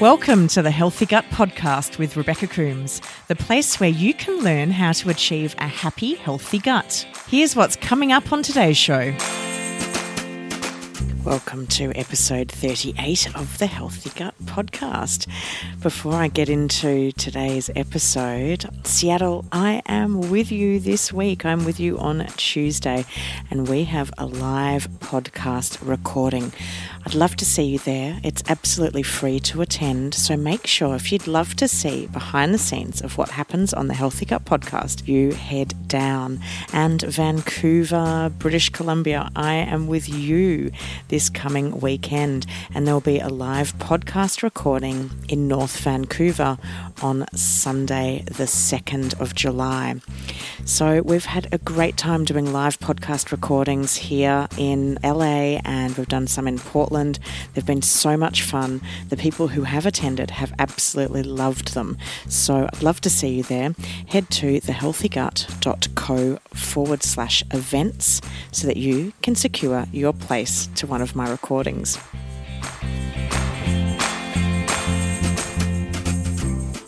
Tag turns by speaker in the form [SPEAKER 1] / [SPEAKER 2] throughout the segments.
[SPEAKER 1] Welcome to the Healthy Gut Podcast with Rebecca Coombs, the place where you can learn how to achieve a happy, healthy gut. Here's what's coming up on today's show. Welcome to episode 38 of the Healthy Gut Podcast. Before I get into today's episode, Seattle, I am with you this week. I'm with you on Tuesday, and we have a live podcast recording. I'd love to see you there. It's absolutely free to attend, so make sure if you'd love to see behind the scenes of what happens on the Healthy Gut podcast, you head down. And Vancouver, British Columbia, I am with you this coming weekend, and there'll be a live podcast recording in North Vancouver on Sunday, the 2nd of July. So, we've had a great time doing live podcast recordings here in LA, and we've done some in Portland. They've been so much fun. The people who have attended have absolutely loved them. So, I'd love to see you there. Head to thehealthygut.co forward slash events so that you can secure your place to one of my recordings.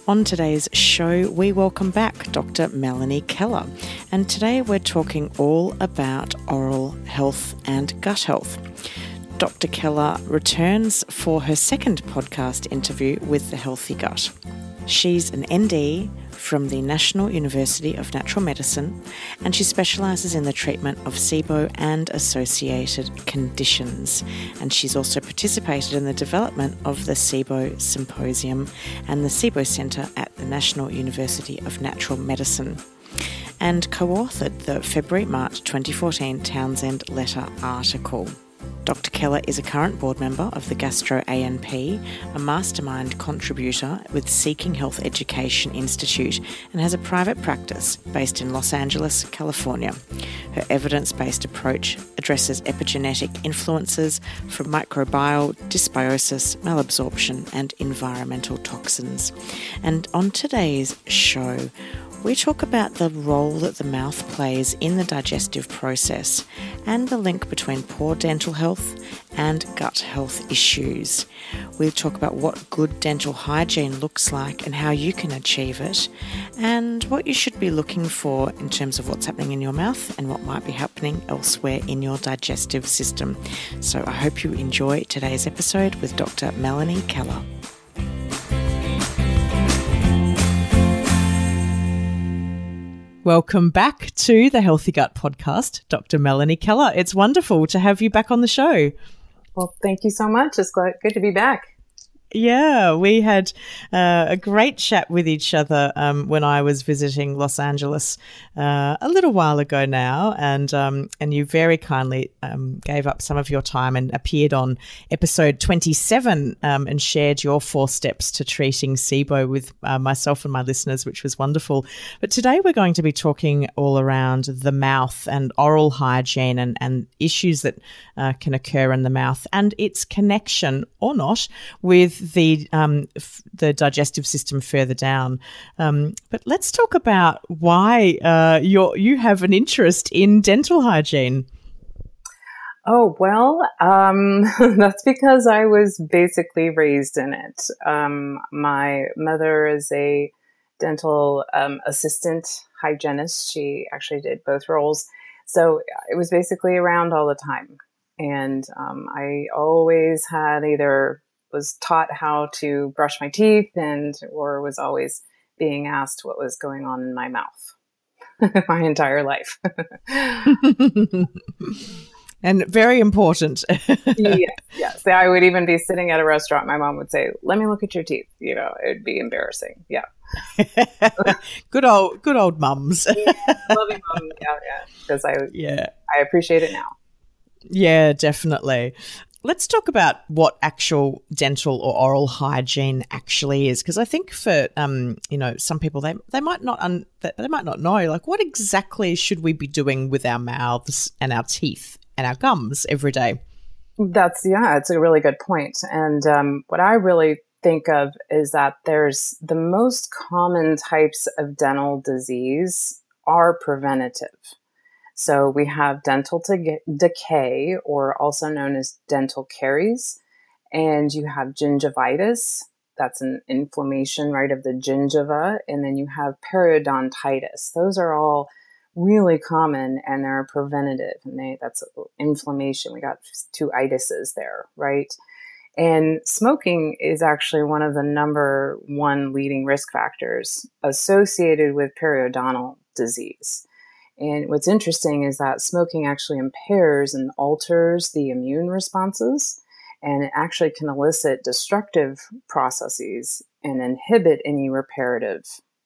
[SPEAKER 1] On today's show, we welcome back Dr. Melanie Keller, and today we're talking all about oral health and gut health. Dr. Keller returns for her second podcast interview with The Healthy Gut. She's an ND from the National University of Natural Medicine, and she specialises in the treatment of SIBO and associated conditions. And she's also participated in the development of the SIBO Symposium and the SIBO Centre at the National University of Natural Medicine. And co authored the February March 2014 Townsend Letter article. Dr. Keller is a current board member of the Gastro ANP, a mastermind contributor with Seeking Health Education Institute, and has a private practice based in Los Angeles, California. Her evidence based approach addresses epigenetic influences from microbial dysbiosis, malabsorption, and environmental toxins. And on today's show, we talk about the role that the mouth plays in the digestive process and the link between poor dental health and gut health issues. We talk about what good dental hygiene looks like and how you can achieve it, and what you should be looking for in terms of what's happening in your mouth and what might be happening elsewhere in your digestive system. So I hope you enjoy today's episode with Dr. Melanie Keller. Welcome back to the Healthy Gut Podcast, Dr. Melanie Keller. It's wonderful to have you back on the show.
[SPEAKER 2] Well, thank you so much. It's good to be back.
[SPEAKER 1] Yeah, we had uh, a great chat with each other um, when I was visiting Los Angeles uh, a little while ago now, and um, and you very kindly um, gave up some of your time and appeared on episode twenty seven um, and shared your four steps to treating SIBO with uh, myself and my listeners, which was wonderful. But today we're going to be talking all around the mouth and oral hygiene and and issues that uh, can occur in the mouth and its connection or not with the um, f- the digestive system further down. Um, but let's talk about why uh, you you have an interest in dental hygiene.
[SPEAKER 2] Oh, well, um, that's because I was basically raised in it. Um, my mother is a dental um, assistant hygienist. She actually did both roles. So it was basically around all the time. And um, I always had either was taught how to brush my teeth and or was always being asked what was going on in my mouth my entire life.
[SPEAKER 1] and very important.
[SPEAKER 2] yes, yes. I would even be sitting at a restaurant. My mom would say, "Let me look at your teeth." You know, it'd be embarrassing. Yeah.
[SPEAKER 1] good old, good old mums.
[SPEAKER 2] yeah, loving mom. Yeah, yeah. Because I, yeah, I appreciate it now.
[SPEAKER 1] Yeah, definitely. Let's talk about what actual dental or oral hygiene actually is, because I think for um, you know some people they they might not un, they might not know like what exactly should we be doing with our mouths and our teeth and our gums every day.
[SPEAKER 2] That's yeah, it's a really good point. And um, what I really think of is that there's the most common types of dental disease are preventative. So we have dental to decay, or also known as dental caries, and you have gingivitis. That's an inflammation, right, of the gingiva, and then you have periodontitis. Those are all really common, and they're preventative, and they that's inflammation. We got two itises there, right? And smoking is actually one of the number one leading risk factors associated with periodontal disease. And what's interesting is that smoking actually impairs and alters the immune responses, and it actually can elicit destructive processes and inhibit any reparative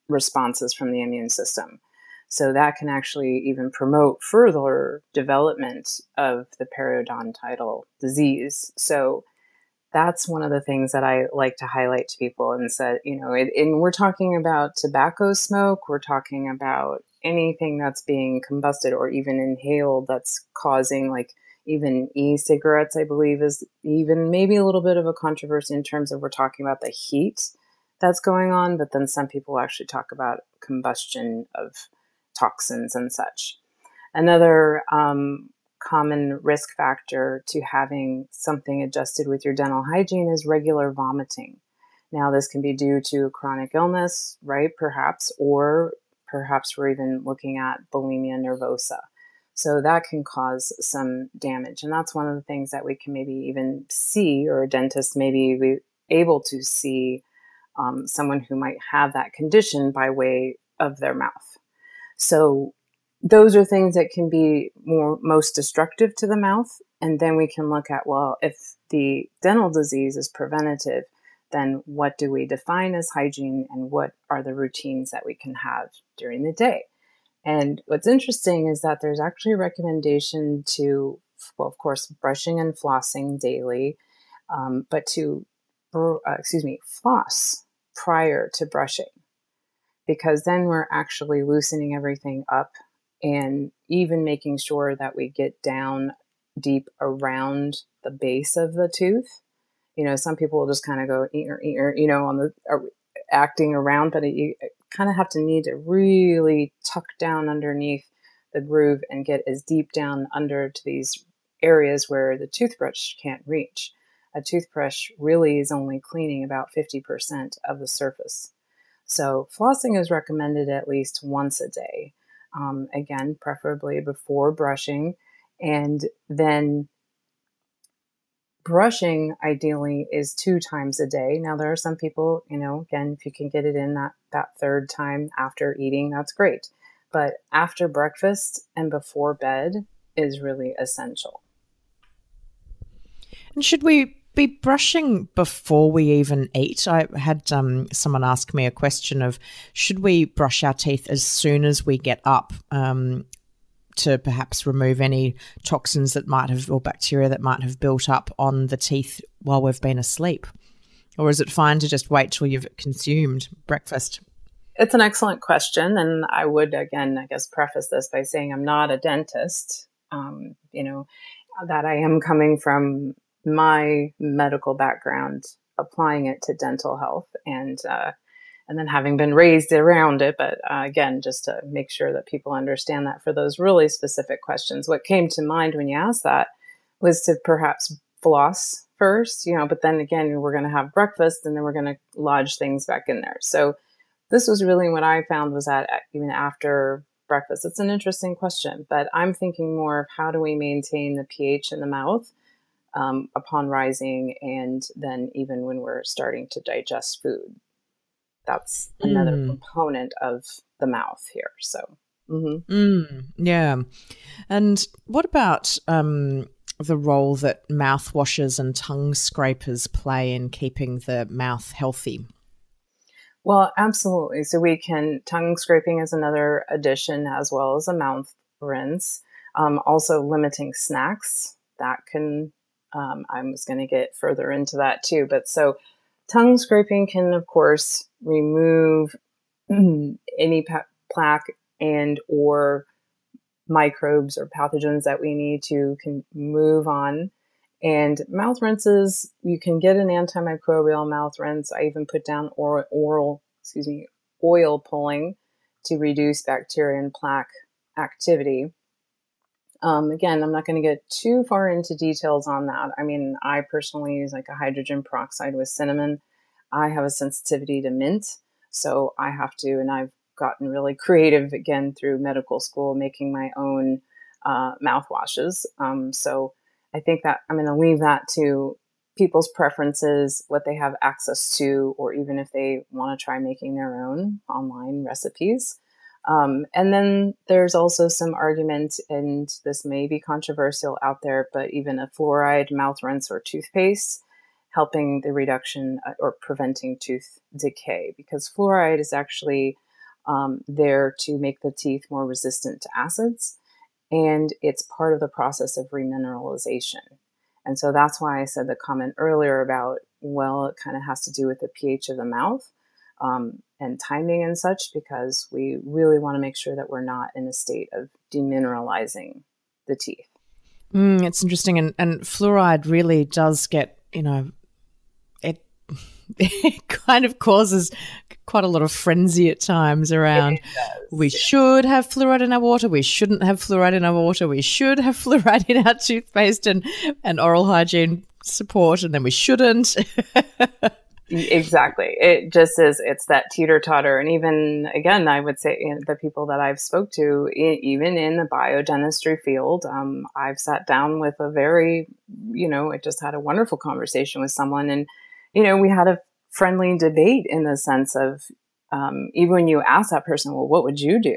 [SPEAKER 2] responses from the immune system. So that can actually even promote further development of the periodontal disease. So that's one of the things that I like to highlight to people and said, you know, and we're talking about tobacco smoke, we're talking about anything that's being combusted or even inhaled that's causing like even e-cigarettes i believe is even maybe a little bit of a controversy in terms of we're talking about the heat that's going on but then some people actually talk about combustion of toxins and such. Another um, common risk factor to having something adjusted with your dental hygiene is regular vomiting. Now this can be due to chronic illness right perhaps or perhaps we're even looking at bulimia nervosa. So that can cause some damage. And that's one of the things that we can maybe even see, or a dentist may be able to see um, someone who might have that condition by way of their mouth. So those are things that can be more most destructive to the mouth. And then we can look at, well, if the dental disease is preventative, then what do we define as hygiene and what are the routines that we can have during the day? And what's interesting is that there's actually a recommendation to, well, of course, brushing and flossing daily, um, but to, uh, excuse me, floss prior to brushing, because then we're actually loosening everything up and even making sure that we get down deep around the base of the tooth you know, some people will just kind of go you know, on the uh, acting around, but you kind of have to need to really tuck down underneath the groove and get as deep down under to these areas where the toothbrush can't reach. A toothbrush really is only cleaning about 50% of the surface. So, flossing is recommended at least once a day. Um, again, preferably before brushing, and then brushing ideally is two times a day. Now there are some people, you know, again, if you can get it in that that third time after eating, that's great. But after breakfast and before bed is really essential.
[SPEAKER 1] And should we be brushing before we even eat? I had um, someone ask me a question of should we brush our teeth as soon as we get up? Um, to perhaps remove any toxins that might have or bacteria that might have built up on the teeth while we've been asleep? Or is it fine to just wait till you've consumed breakfast?
[SPEAKER 2] It's an excellent question. And I would, again, I guess, preface this by saying I'm not a dentist. Um, you know, that I am coming from my medical background applying it to dental health and uh, and then having been raised around it. But uh, again, just to make sure that people understand that for those really specific questions, what came to mind when you asked that was to perhaps floss first, you know, but then again, we're going to have breakfast and then we're going to lodge things back in there. So this was really what I found was that even after breakfast, it's an interesting question, but I'm thinking more of how do we maintain the pH in the mouth um, upon rising and then even when we're starting to digest food. That's another mm. component of the mouth here. So,
[SPEAKER 1] mm-hmm. mm, yeah. And what about um, the role that mouthwashes and tongue scrapers play in keeping the mouth healthy?
[SPEAKER 2] Well, absolutely. So we can tongue scraping is another addition as well as a mouth rinse. Um, also, limiting snacks that can. Um, I was going to get further into that too, but so tongue scraping can, of course, remove any pa- plaque and or microbes or pathogens that we need to can move on. And mouth rinses, you can get an antimicrobial mouth rinse. I even put down oral, oral excuse me, oil pulling to reduce bacteria and plaque activity. Um, again, I'm not going to get too far into details on that. I mean, I personally use like a hydrogen peroxide with cinnamon. I have a sensitivity to mint, so I have to, and I've gotten really creative again through medical school, making my own uh, mouthwashes. Um, so I think that I'm going to leave that to people's preferences, what they have access to, or even if they want to try making their own online recipes. Um, and then there's also some argument, and this may be controversial out there, but even a fluoride mouth rinse or toothpaste helping the reduction uh, or preventing tooth decay because fluoride is actually um, there to make the teeth more resistant to acids, and it's part of the process of remineralization. And so that's why I said the comment earlier about, well, it kind of has to do with the pH of the mouth um, and timing and such, because we really want to make sure that we're not in a state of demineralizing the teeth.
[SPEAKER 1] Mm, it's interesting. And, and fluoride really does get, you know, it, it kind of causes quite a lot of frenzy at times around we should have fluoride in our water, we shouldn't have fluoride in our water, we should have fluoride in our toothpaste and, and oral hygiene support, and then we shouldn't.
[SPEAKER 2] exactly. It just is, it's that teeter totter. And even, again, I would say you know, the people that I've spoke to, even in the biodentistry field, um, I've sat down with a very, you know, I just had a wonderful conversation with someone and, you know, we had a friendly debate in the sense of um, even when you ask that person, well, what would you do?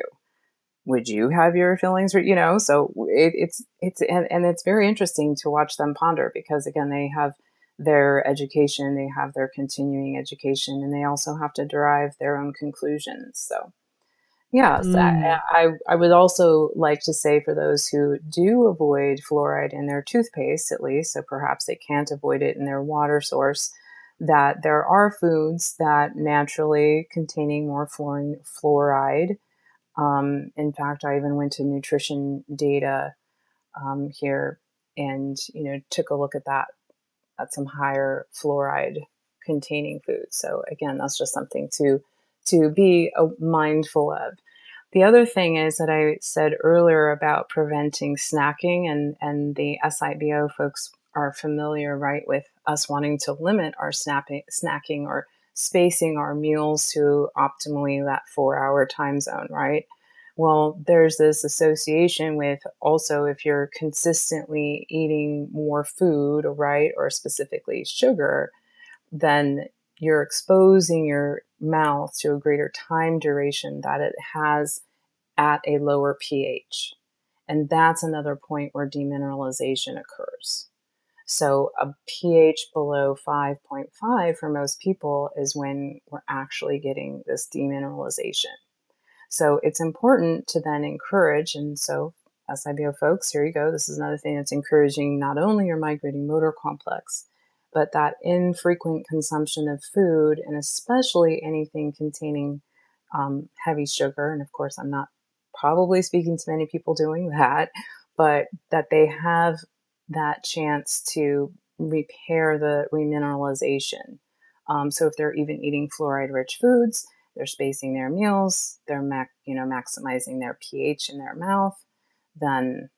[SPEAKER 2] Would you have your feelings, you know? So it, it's it's and, and it's very interesting to watch them ponder because again, they have their education, they have their continuing education, and they also have to derive their own conclusions. So, yeah, mm. I, I, I would also like to say for those who do avoid fluoride in their toothpaste, at least, so perhaps they can't avoid it in their water source, that there are foods that naturally containing more fluorine, fluoride. Um, in fact, I even went to nutrition data um, here and you know took a look at that at some higher fluoride containing foods. So again, that's just something to to be uh, mindful of. The other thing is that I said earlier about preventing snacking, and and the SIBO folks are familiar, right, with us wanting to limit our snapping, snacking or spacing our meals to optimally that four hour time zone, right? Well, there's this association with also if you're consistently eating more food, right, or specifically sugar, then you're exposing your mouth to a greater time duration that it has at a lower pH. And that's another point where demineralization occurs. So a pH below 5.5 for most people is when we're actually getting this demineralization. So it's important to then encourage, and so SIBO folks, here you go. This is another thing that's encouraging not only your migrating motor complex, but that infrequent consumption of food, and especially anything containing um, heavy sugar. And of course, I'm not probably speaking to many people doing that, but that they have that chance to repair the remineralization. Um, so if they're even eating fluoride-rich foods, they're spacing their meals, they're mac- you know maximizing their pH in their mouth, then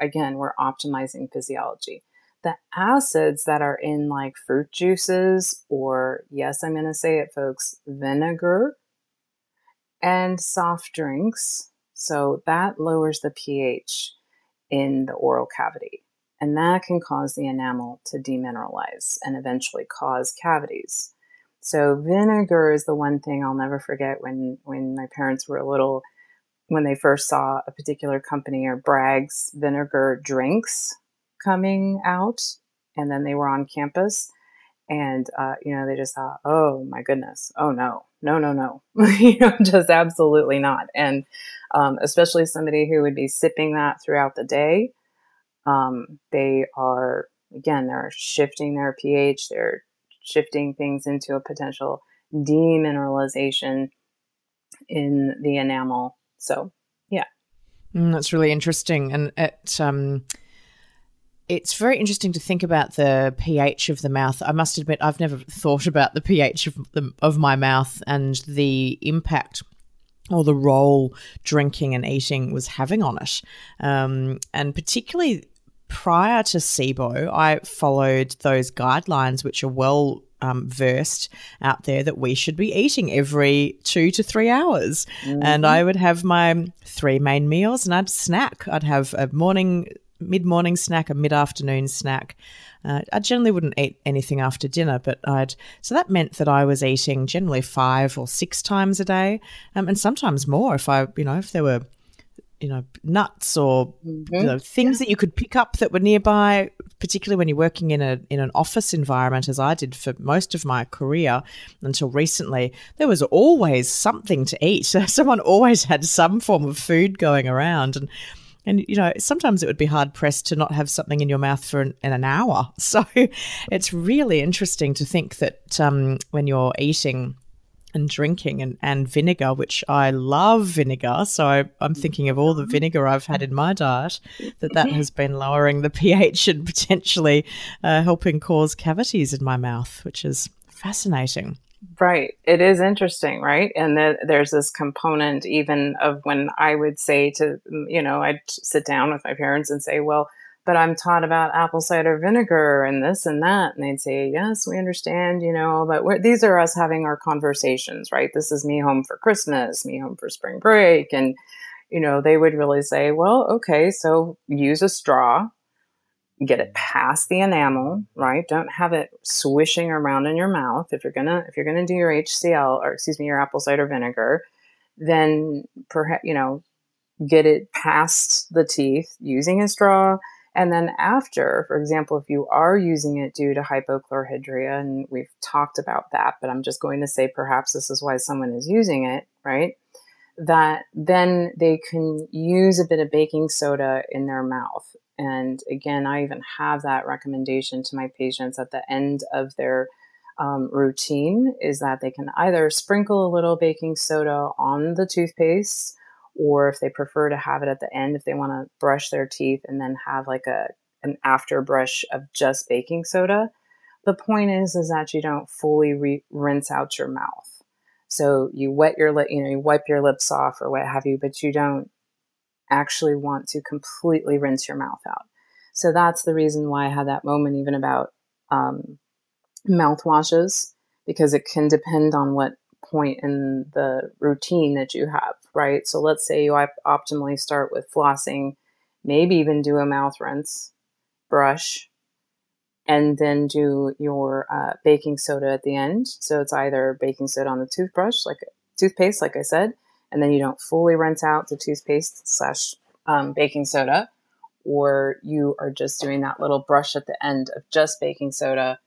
[SPEAKER 2] again we're optimizing physiology. The acids that are in like fruit juices, or yes, I'm going to say it, folks, vinegar and soft drinks. So that lowers the pH in the oral cavity. And that can cause the enamel to demineralize and eventually cause cavities. So vinegar is the one thing I'll never forget when when my parents were a little when they first saw a particular company or Bragg's vinegar drinks coming out and then they were on campus and uh, you know they just thought oh my goodness. Oh no. No no no. You know just absolutely not. And um, especially somebody who would be sipping that throughout the day um, they are again they're shifting their ph they're shifting things into a potential demineralization in the enamel so yeah
[SPEAKER 1] mm, that's really interesting and it um it's very interesting to think about the pH of the mouth. I must admit, I've never thought about the pH of, the, of my mouth and the impact or the role drinking and eating was having on it. Um, and particularly prior to SIBO, I followed those guidelines, which are well um, versed out there that we should be eating every two to three hours. Mm-hmm. And I would have my three main meals and I'd snack. I'd have a morning mid morning snack, a mid afternoon snack. Uh, I generally wouldn't eat anything after dinner, but I'd so that meant that I was eating generally five or six times a day, um, and sometimes more if I, you know, if there were, you know, nuts or mm-hmm. you know, things that you could pick up that were nearby. Particularly when you're working in a in an office environment, as I did for most of my career until recently, there was always something to eat. Someone always had some form of food going around, and and you know, sometimes it would be hard pressed to not have something in your mouth for an, an hour. So it's really interesting to think that um, when you're eating and drinking and, and vinegar, which I love vinegar. So I, am mm. thinking of all the mm-hmm. vinegar I've had in my diet, that that mm-hmm. has been lowering the pH and potentially uh, helping cause cavities in my mouth, which is fascinating.
[SPEAKER 2] Right. It is interesting, right? And that there's this component even of when I would say to, you know, I'd sit down with my parents and say, well, but I'm taught about apple cider vinegar and this and that. And they'd say, yes, we understand, you know, but these are us having our conversations, right? This is me home for Christmas, me home for spring break. And, you know, they would really say, well, okay, so use a straw get it past the enamel, right? Don't have it swishing around in your mouth. If you're gonna if you're gonna do your HCl or excuse me your apple cider vinegar, then perhaps you know get it past the teeth using a straw. And then after, for example, if you are using it due to hypochlorhydria, and we've talked about that, but I'm just going to say perhaps this is why someone is using it, right? That then they can use a bit of baking soda in their mouth and again, I even have that recommendation to my patients at the end of their um, routine is that they can either sprinkle a little baking soda on the toothpaste, or if they prefer to have it at the end, if they want to brush their teeth and then have like a an after brush of just baking soda. The point is, is that you don't fully re- rinse out your mouth. So you wet your lip, you know, you wipe your lips off or what have you, but you don't actually want to completely rinse your mouth out. So that's the reason why I had that moment even about um, mouthwashes, because it can depend on what point in the routine that you have, right? So let's say you optimally start with flossing, maybe even do a mouth rinse, brush, and then do your uh, baking soda at the end. So it's either baking soda on the toothbrush, like toothpaste, like I said, and then you don't fully rinse out the toothpaste slash um, baking soda, or you are just doing that little brush at the end of just baking soda,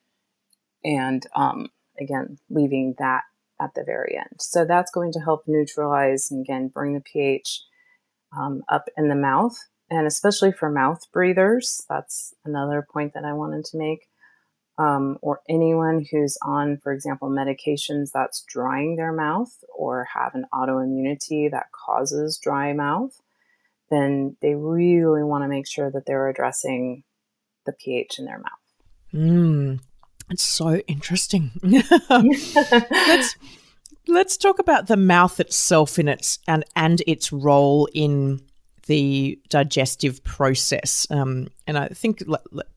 [SPEAKER 2] and um, again leaving that at the very end. So that's going to help neutralize and again bring the pH um, up in the mouth, and especially for mouth breathers. That's another point that I wanted to make um, or anyone who's on, for example, medications that's drying their mouth or have an autoimmunity that causes dry mouth, then they really want to make sure that they're addressing the pH in their mouth.
[SPEAKER 1] Mm. It's so interesting. let's let's talk about the mouth itself in its and and its role in the digestive process. Um, and I think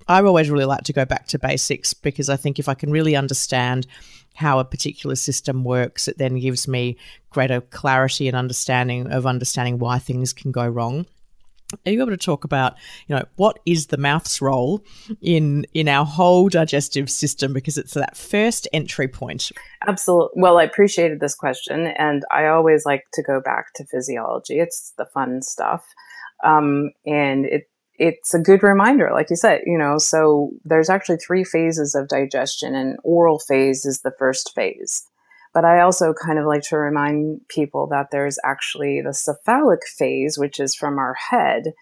[SPEAKER 1] I always really like to go back to basics because I think if I can really understand how a particular system works, it then gives me greater clarity and understanding of understanding why things can go wrong. Are you able to talk about, you know, what is the mouth's role in in our whole digestive system because it's that first entry point?
[SPEAKER 2] Absolutely. Well, I appreciated this question, and I always like to go back to physiology. It's the fun stuff, um, and it it's a good reminder, like you said, you know. So there's actually three phases of digestion, and oral phase is the first phase. But I also kind of like to remind people that there's actually the cephalic phase, which is from our head,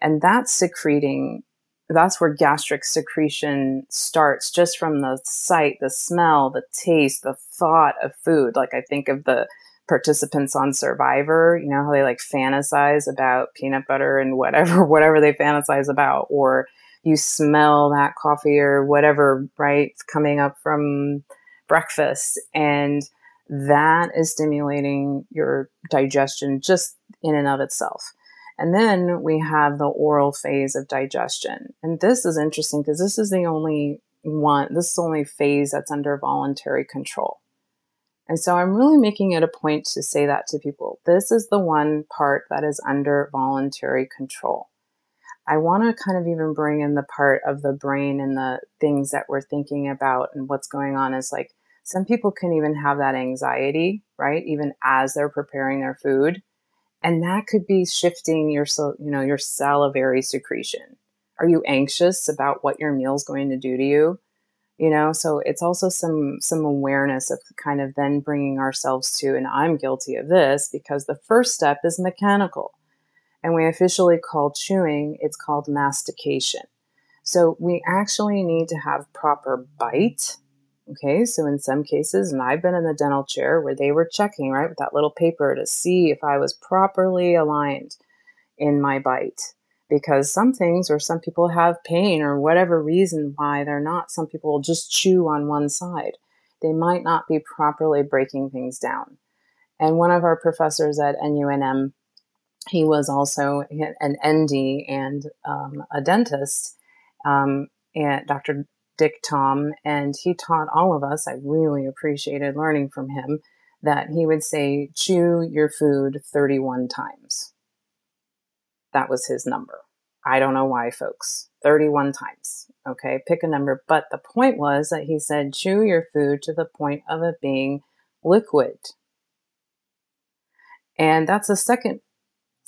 [SPEAKER 2] and that's secreting. That's where gastric secretion starts, just from the sight, the smell, the taste, the thought of food. Like I think of the participants on Survivor, you know how they like fantasize about peanut butter and whatever, whatever they fantasize about, or you smell that coffee or whatever, right, It's coming up from breakfast. And that is stimulating your digestion just in and of itself. And then we have the oral phase of digestion. And this is interesting because this is the only one, this is the only phase that's under voluntary control. And so I'm really making it a point to say that to people. This is the one part that is under voluntary control. I want to kind of even bring in the part of the brain and the things that we're thinking about and what's going on is like some people can even have that anxiety, right? Even as they're preparing their food. And that could be shifting your, you know, your salivary secretion. Are you anxious about what your meal's going to do to you? You know, so it's also some some awareness of kind of then bringing ourselves to, and I'm guilty of this because the first step is mechanical, and we officially call chewing it's called mastication. So we actually need to have proper bite Okay, so in some cases, and I've been in the dental chair where they were checking, right, with that little paper to see if I was properly aligned in my bite. Because some things, or some people have pain, or whatever reason why they're not, some people will just chew on one side. They might not be properly breaking things down. And one of our professors at NUNM, he was also an ND and um, a dentist, um, and Dr. Dick Thom, and he taught all of us. I really appreciated learning from him that he would say, chew your food 31 times. That was his number. I don't know why, folks. 31 times. Okay, pick a number. But the point was that he said, chew your food to the point of it being liquid. And that's the second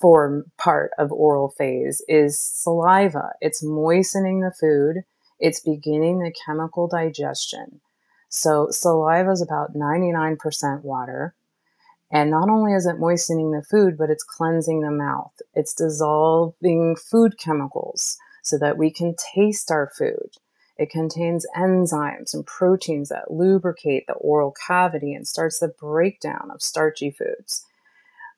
[SPEAKER 2] form part of oral phase is saliva. It's moistening the food it's beginning the chemical digestion. So, saliva is about 99% water. And not only is it moistening the food, but it's cleansing the mouth. It's dissolving food chemicals so that we can taste our food. It contains enzymes and proteins that lubricate the oral cavity and starts the breakdown of starchy foods.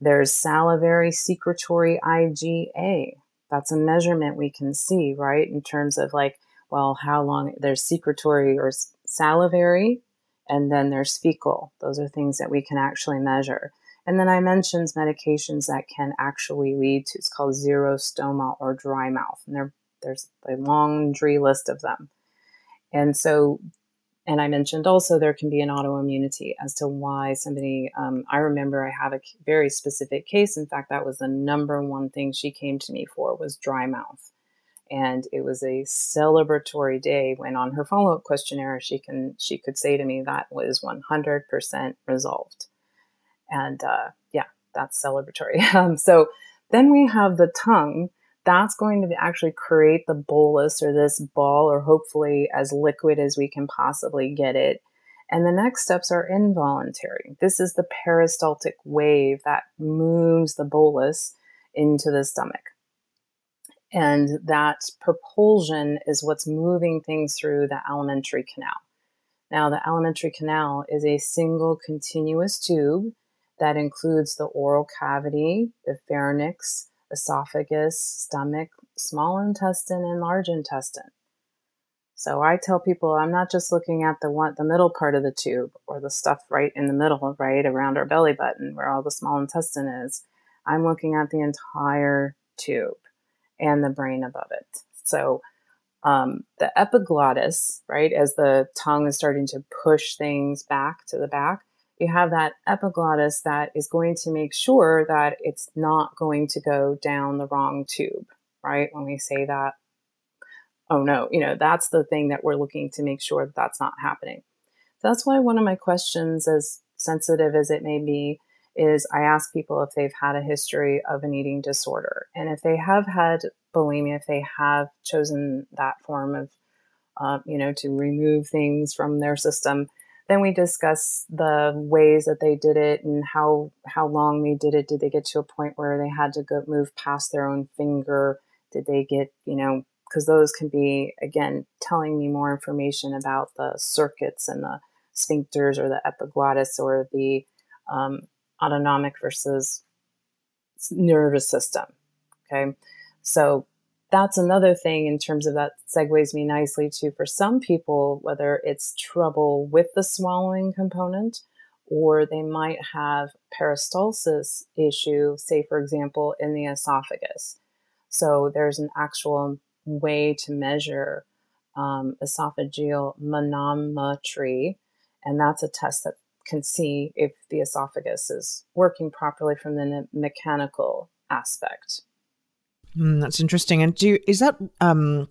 [SPEAKER 2] There's salivary secretory IgA. That's a measurement we can see, right? In terms of like well, how long there's secretory or salivary, and then there's fecal. Those are things that we can actually measure. And then I mentioned medications that can actually lead to it's called xerostomia or dry mouth. And there, there's a laundry list of them. And so, and I mentioned also there can be an autoimmunity as to why somebody, um, I remember I have a very specific case. In fact, that was the number one thing she came to me for was dry mouth and it was a celebratory day when on her follow-up questionnaire she can she could say to me that was 100% resolved and uh, yeah that's celebratory um, so then we have the tongue that's going to actually create the bolus or this ball or hopefully as liquid as we can possibly get it. And the next steps are involuntary. This is the peristaltic wave that moves the bolus into the stomach. And that propulsion is what's moving things through the alimentary canal. Now, the alimentary canal is a single continuous tube that includes the oral cavity, the pharynx, esophagus, stomach, small intestine, and large intestine. So I tell people I'm not just looking at the one, the middle part of the tube or the stuff right in the middle, right around our belly button where all the small intestine is. I'm looking at the entire tube and the brain above it. So um, the epiglottis, right, as the tongue is starting to push things back to the back, you have that epiglottis that is going to make sure that it's not going to go down the wrong tube, right? When we say that oh no, you know, that's the thing that we're looking to make sure that that's not happening. So that's why one of my questions, as sensitive as it may be, is I ask people if they've had a history of an eating disorder. And if they have had bulimia, if they have chosen that form of, uh, you know, to remove things from their system, then we discuss the ways that they did it and how how long they did it. Did they get to a point where they had to go move past their own finger? Did they get, you know, because those can be, again, telling me more information about the circuits and the sphincters or the epiglottis or the um, autonomic versus nervous system. Okay. So that's another thing in terms of that segues me nicely to for some people, whether it's trouble with the swallowing component or they might have peristalsis issue, say, for example, in the esophagus. So there's an actual way to measure um, esophageal manometry, and that's a test that can see if the esophagus is working properly from the mechanical aspect.
[SPEAKER 1] Mm, that's interesting. And do is that um,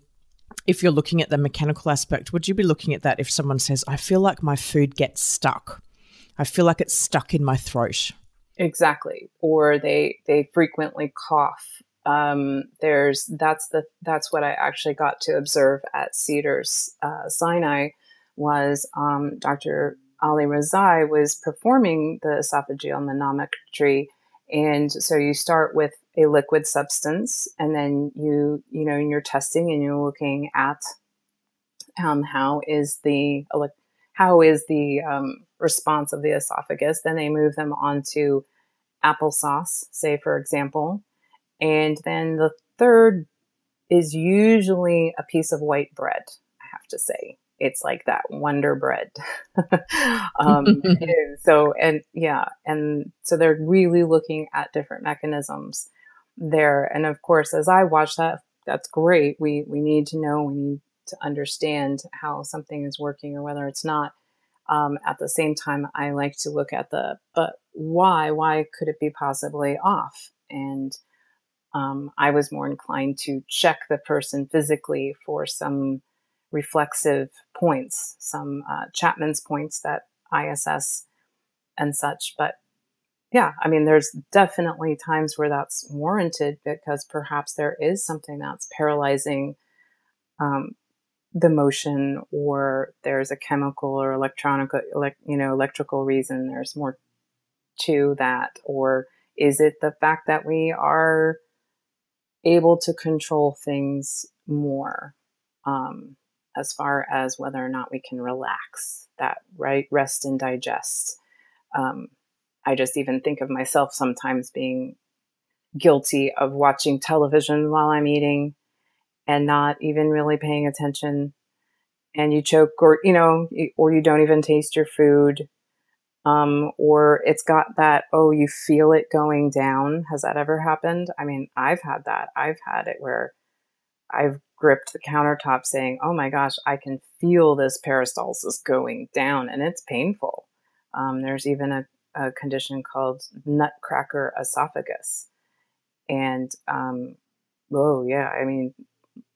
[SPEAKER 1] if you're looking at the mechanical aspect? Would you be looking at that if someone says, "I feel like my food gets stuck. I feel like it's stuck in my throat."
[SPEAKER 2] Exactly. Or they they frequently cough um, there's that's the that's what I actually got to observe at Cedars uh, Sinai was um, Dr. Ali Rezaie was performing the esophageal manometry, and so you start with a liquid substance, and then you you know you're testing and you're looking at um, how is the how is the um, response of the esophagus. Then they move them onto applesauce, say for example, and then the third is usually a piece of white bread, I have to say. It's like that wonder bread. um, so, and yeah, and so they're really looking at different mechanisms there. And of course, as I watch that, that's great. We, we need to know, we need to understand how something is working or whether it's not. Um, at the same time, I like to look at the, but why? Why could it be possibly off? And um, I was more inclined to check the person physically for some reflexive points, some uh, Chapman's points that ISS and such. But yeah, I mean, there's definitely times where that's warranted because perhaps there is something that's paralyzing um, the motion, or there's a chemical or electronic, elect, you know, electrical reason. There's more to that, or is it the fact that we are able to control things more um, as far as whether or not we can relax that right rest and digest um, i just even think of myself sometimes being guilty of watching television while i'm eating and not even really paying attention and you choke or you know or you don't even taste your food um, or it's got that, oh, you feel it going down. Has that ever happened? I mean, I've had that. I've had it where I've gripped the countertop saying, oh my gosh, I can feel this peristalsis going down and it's painful. Um, there's even a, a, condition called nutcracker esophagus. And, um, oh yeah, I mean,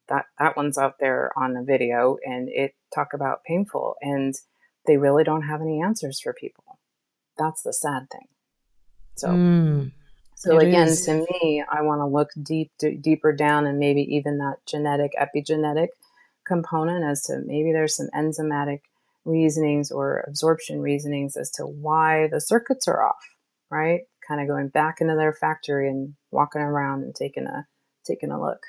[SPEAKER 2] that, that one's out there on the video and it talk about painful and they really don't have any answers for people that's the sad thing. So, mm, so again, is. to me, I want to look deep, d- deeper down, and maybe even that genetic, epigenetic component as to maybe there's some enzymatic reasonings or absorption reasonings as to why the circuits are off. Right, kind of going back into their factory and walking around and taking a taking a look.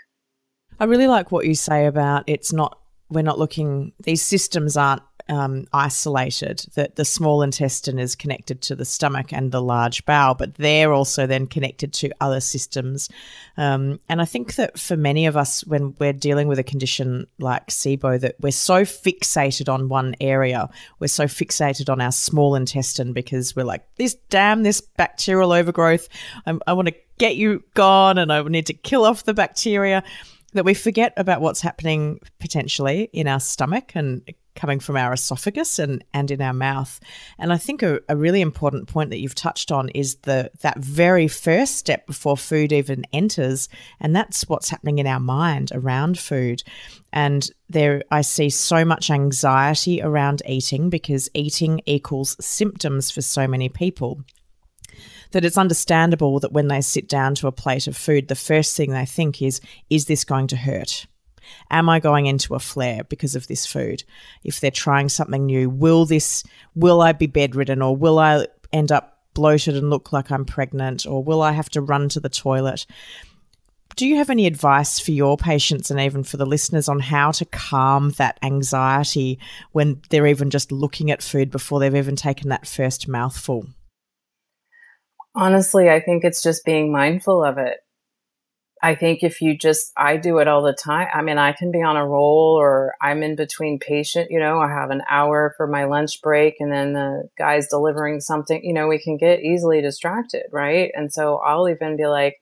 [SPEAKER 1] I really like what you say about it's not we're not looking these systems aren't um, isolated, that the small intestine is connected to the stomach and the large bowel, but they're also then connected to other systems. Um, and I think that for many of us, when we're dealing with a condition like SIBO, that we're so fixated on one area, we're so fixated on our small intestine because we're like, this damn, this bacterial overgrowth, I'm, I want to get you gone and I need to kill off the bacteria that we forget about what's happening potentially in our stomach and coming from our esophagus and, and in our mouth. And I think a, a, really important point that you've touched on is the that very first step before food even enters, and that's what's happening in our mind around food. And there I see so much anxiety around eating because eating equals symptoms for so many people that it's understandable that when they sit down to a plate of food, the first thing they think is, is this going to hurt? Am I going into a flare because of this food? If they're trying something new, will this, will I be bedridden or will I end up bloated and look like I'm pregnant or will I have to run to the toilet? Do you have any advice for your patients and even for the listeners on how to calm that anxiety when they're even just looking at food before they've even taken that first mouthful?
[SPEAKER 2] Honestly, I think it's just being mindful of it. I think if you just, I do it all the time. I mean, I can be on a roll or I'm in between patient, you know, I have an hour for my lunch break and then the guy's delivering something, you know, we can get easily distracted, right? And so I'll even be like,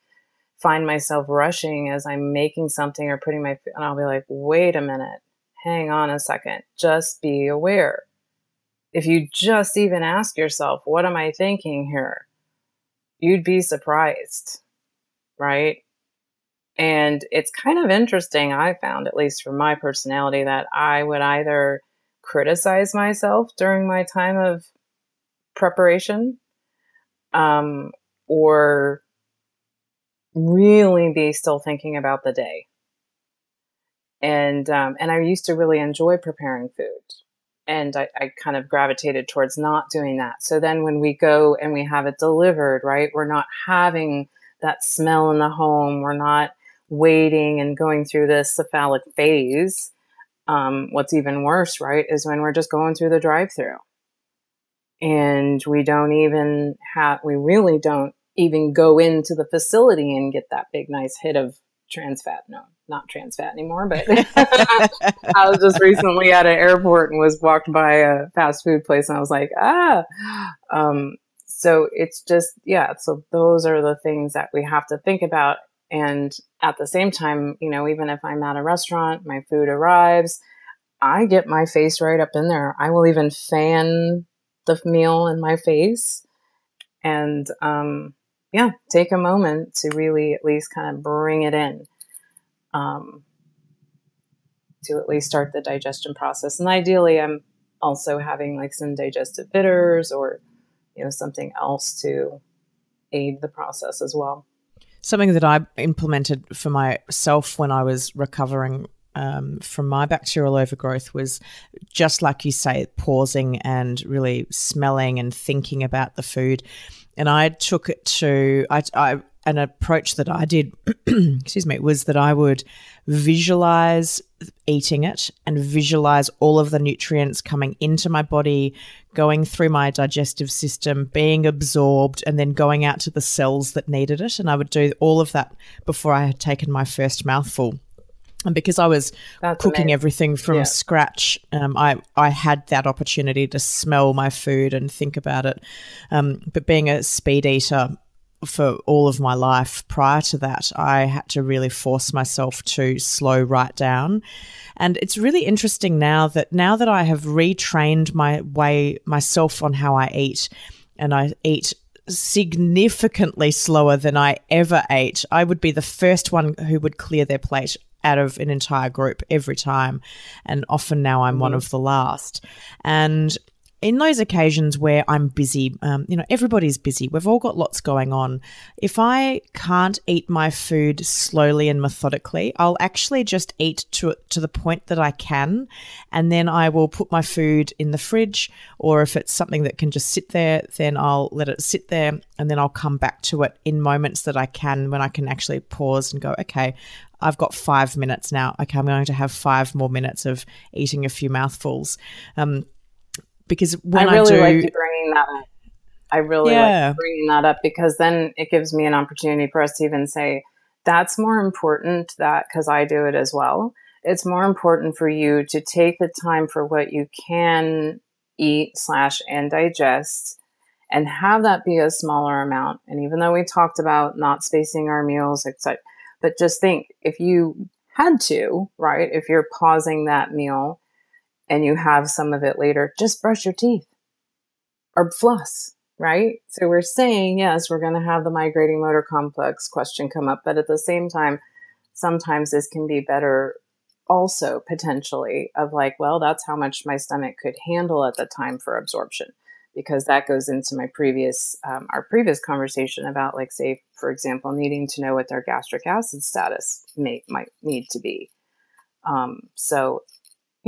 [SPEAKER 2] find myself rushing as I'm making something or putting my, and I'll be like, wait a minute, hang on a second, just be aware. If you just even ask yourself, what am I thinking here? you'd be surprised, right? And it's kind of interesting, I found, at least for my personality, that I would either criticize myself during my time of preparation um, or really be still thinking about the day. And um, and I used to really enjoy preparing food and I, I, kind of gravitated towards not doing that. So then when we go and we have it delivered, right, we're not having that smell in the home. We're not waiting and going through this cephalic phase. Um, what's even worse, right, is when we're just going through the drive through and we don't even have, we really don't even go into the facility and get that big, nice hit of trans fat. No, not trans fat anymore, but I was just recently at an airport and was walked by a fast food place and I was like, ah. Um, so it's just, yeah. So those are the things that we have to think about. And at the same time, you know, even if I'm at a restaurant, my food arrives, I get my face right up in there. I will even fan the meal in my face and, um, yeah, take a moment to really at least kind of bring it in um, to at least start the digestion process. And ideally, I'm also having like some digestive bitters or you know something else to aid the process as well.
[SPEAKER 1] Something that I implemented for myself when I was recovering um, from my bacterial overgrowth was just like you say, pausing and really smelling and thinking about the food. And I took it to I, I an approach that I did, excuse me, was that I would visualize eating it and visualize all of the nutrients coming into my body, going through my digestive system, being absorbed, and then going out to the cells that needed it. And I would do all of that before I had taken my first mouthful. And because I was That's cooking amazing. everything from yeah. scratch, um, I I had that opportunity to smell my food and think about it. Um, but being a speed eater, for all of my life prior to that, I had to really force myself to slow right down. And it's really interesting now that now that I have retrained my way myself on how I eat and I eat significantly slower than I ever ate, I would be the first one who would clear their plate out of an entire group every time. And often now I'm mm-hmm. one of the last. And in those occasions where I'm busy, um, you know, everybody's busy. We've all got lots going on. If I can't eat my food slowly and methodically, I'll actually just eat to to the point that I can, and then I will put my food in the fridge. Or if it's something that can just sit there, then I'll let it sit there, and then I'll come back to it in moments that I can when I can actually pause and go, okay, I've got five minutes now. Okay, I'm going to have five more minutes of eating a few mouthfuls. Um, because when
[SPEAKER 2] I really
[SPEAKER 1] I do,
[SPEAKER 2] like you bringing that up. I really yeah. like bringing that up because then it gives me an opportunity for us to even say that's more important that because I do it as well. It's more important for you to take the time for what you can eat slash and digest and have that be a smaller amount. And even though we talked about not spacing our meals, etc., but just think if you had to, right? If you're pausing that meal and you have some of it later, just brush your teeth or floss, right? So we're saying, yes, we're going to have the migrating motor complex question come up, but at the same time, sometimes this can be better also potentially of like, well, that's how much my stomach could handle at the time for absorption because that goes into my previous um, our previous conversation about like say for example needing to know what their gastric acid status may might need to be um, so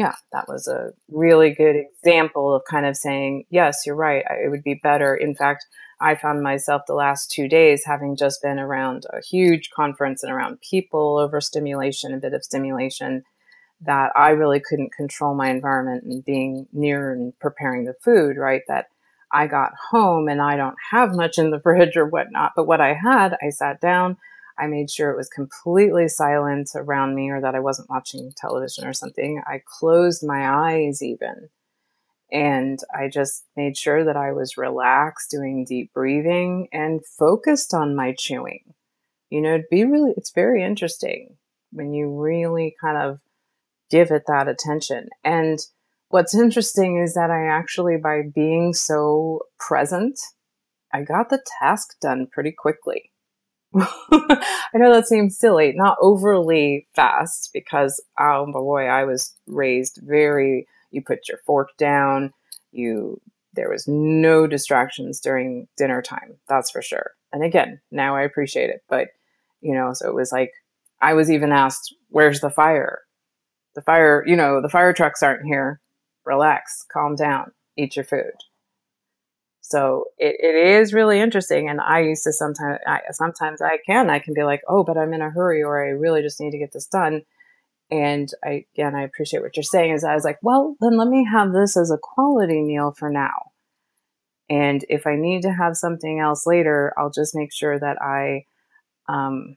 [SPEAKER 2] yeah that was a really good example of kind of saying yes you're right it would be better in fact i found myself the last two days having just been around a huge conference and around people overstimulation a bit of stimulation that I really couldn't control my environment and being near and preparing the food, right? That I got home and I don't have much in the fridge or whatnot. But what I had, I sat down, I made sure it was completely silent around me or that I wasn't watching television or something. I closed my eyes even. And I just made sure that I was relaxed, doing deep breathing, and focused on my chewing. You know, it'd be really, it's very interesting when you really kind of give it that attention. And what's interesting is that I actually, by being so present, I got the task done pretty quickly. I know that seems silly, not overly fast because, oh boy, I was raised very, you put your fork down, you, there was no distractions during dinner time. That's for sure. And again, now I appreciate it. But, you know, so it was like, I was even asked, where's the fire? the fire, you know, the fire trucks aren't here. Relax, calm down, eat your food. So it, it is really interesting. And I used to sometimes, I, sometimes I can, I can be like, oh, but I'm in a hurry or I really just need to get this done. And I, again, I appreciate what you're saying is I was like, well, then let me have this as a quality meal for now. And if I need to have something else later, I'll just make sure that I, um,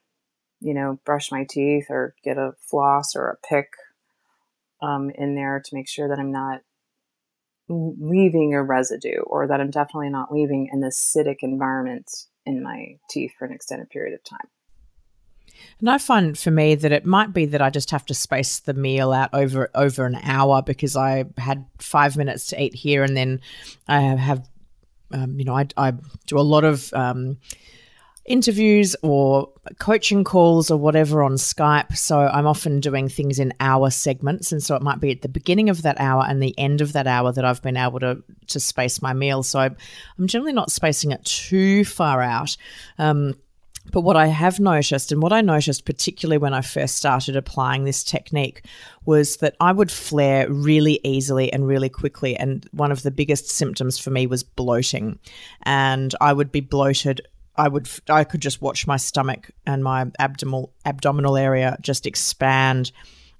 [SPEAKER 2] you know, brush my teeth or get a floss or a pick um, in there to make sure that I'm not leaving a residue or that I'm definitely not leaving an acidic environment in my teeth for an extended period of time.
[SPEAKER 1] And I find for me that it might be that I just have to space the meal out over over an hour because I had five minutes to eat here, and then I have, um, you know, I, I do a lot of um, interviews or coaching calls or whatever on Skype. So I'm often doing things in hour segments. And so it might be at the beginning of that hour and the end of that hour that I've been able to, to space my meal. So I'm generally not spacing it too far out. Um, but what I have noticed, and what I noticed particularly when I first started applying this technique, was that I would flare really easily and really quickly. And one of the biggest symptoms for me was bloating. And I would be bloated I would I could just watch my stomach and my abdominal abdominal area just expand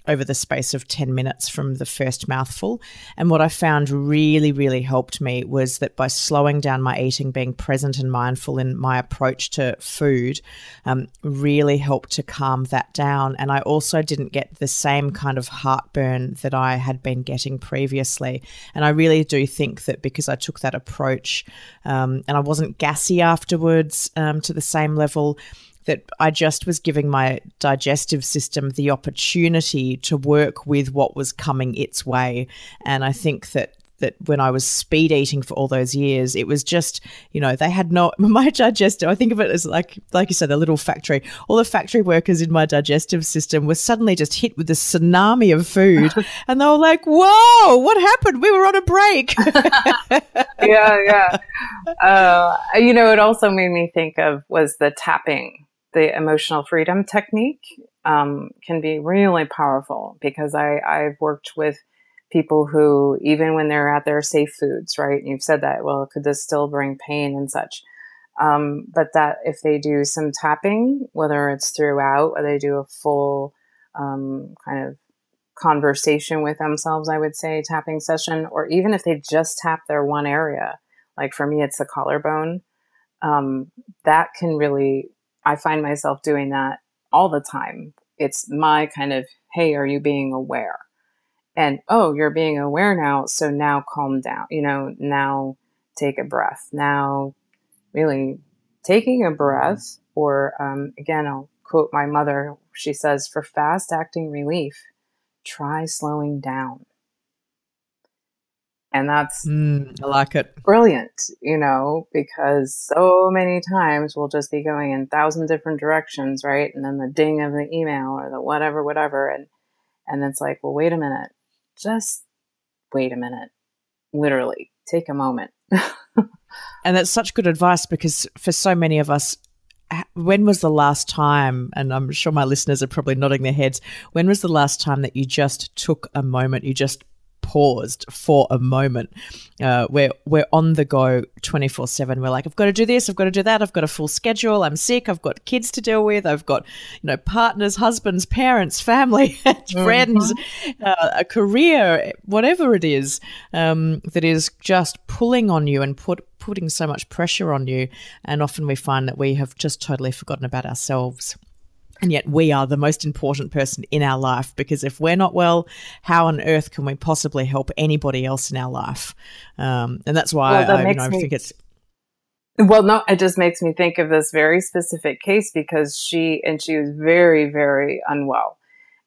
[SPEAKER 1] over the space of 10 minutes from the first mouthful. And what I found really, really helped me was that by slowing down my eating, being present and mindful in my approach to food, um, really helped to calm that down. And I also didn't get the same kind of heartburn that I had been getting previously. And I really do think that because I took that approach um, and I wasn't gassy afterwards um, to the same level, that I just was giving my digestive system the opportunity to work with what was coming its way. And I think that that when I was speed eating for all those years, it was just, you know, they had no my digestive. I think of it as like, like you said, a little factory. All the factory workers in my digestive system were suddenly just hit with a tsunami of food, and they were like, "Whoa, what happened? We were on a break."
[SPEAKER 2] yeah, yeah. Uh, you know, it also made me think of was the tapping the emotional freedom technique um, can be really powerful because I, I've worked with people who, even when they're at their safe foods, right? You've said that, well, could this still bring pain and such? Um, but that if they do some tapping, whether it's throughout or they do a full um, kind of conversation with themselves, I would say, tapping session, or even if they just tap their one area, like for me, it's the collarbone, um, that can really, I find myself doing that all the time. It's my kind of, hey, are you being aware? And oh, you're being aware now. So now calm down, you know, now take a breath. Now, really taking a breath, or um, again, I'll quote my mother. She says, for fast acting relief, try slowing down. And that's
[SPEAKER 1] mm, I like it.
[SPEAKER 2] Brilliant, you know, because so many times we'll just be going in thousand different directions, right? And then the ding of the email or the whatever, whatever, and and it's like, well, wait a minute, just wait a minute, literally, take a moment.
[SPEAKER 1] and that's such good advice because for so many of us, when was the last time, and I'm sure my listeners are probably nodding their heads, when was the last time that you just took a moment, you just paused for a moment. Uh, we're we're on the go twenty four seven. We're like, I've got to do this, I've got to do that, I've got a full schedule. I'm sick, I've got kids to deal with, I've got you know partners, husbands, parents, family, friends, mm-hmm. uh, a career, whatever it is um, that is just pulling on you and put putting so much pressure on you. And often we find that we have just totally forgotten about ourselves. And yet, we are the most important person in our life because if we're not well, how on earth can we possibly help anybody else in our life? Um, and that's why well, that I, you know, me- I think it's
[SPEAKER 2] well, no, it just makes me think of this very specific case because she and she was very, very unwell,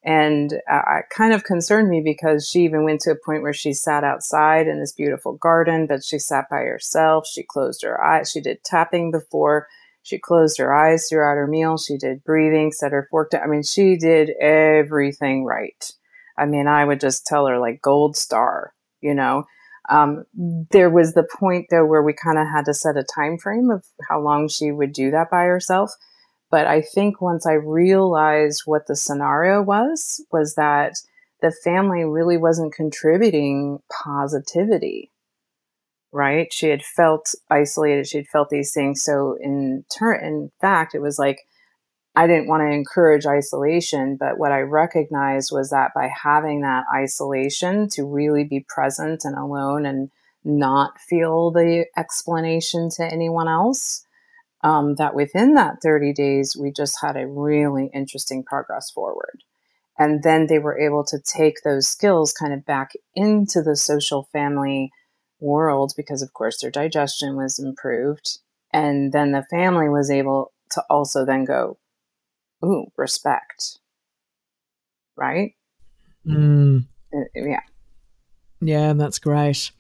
[SPEAKER 2] and uh, it kind of concerned me because she even went to a point where she sat outside in this beautiful garden, but she sat by herself. She closed her eyes. She did tapping before she closed her eyes throughout her meal. She did breathing, set her fork down. I mean, she did everything right. I mean, I would just tell her like gold star, you know. Um, there was the point though where we kind of had to set a time frame of how long she would do that by herself. But I think once I realized what the scenario was, was that the family really wasn't contributing positivity right? She had felt isolated. She had felt these things. So in turn, in fact, it was like I didn't want to encourage isolation, but what I recognized was that by having that isolation to really be present and alone and not feel the explanation to anyone else, um, that within that 30 days, we just had a really interesting progress forward. And then they were able to take those skills kind of back into the social family world because, of course, their digestion was improved. And then the family was able to also then go, ooh, respect. Right?
[SPEAKER 1] Mm.
[SPEAKER 2] Uh, yeah.
[SPEAKER 1] Yeah, that's great.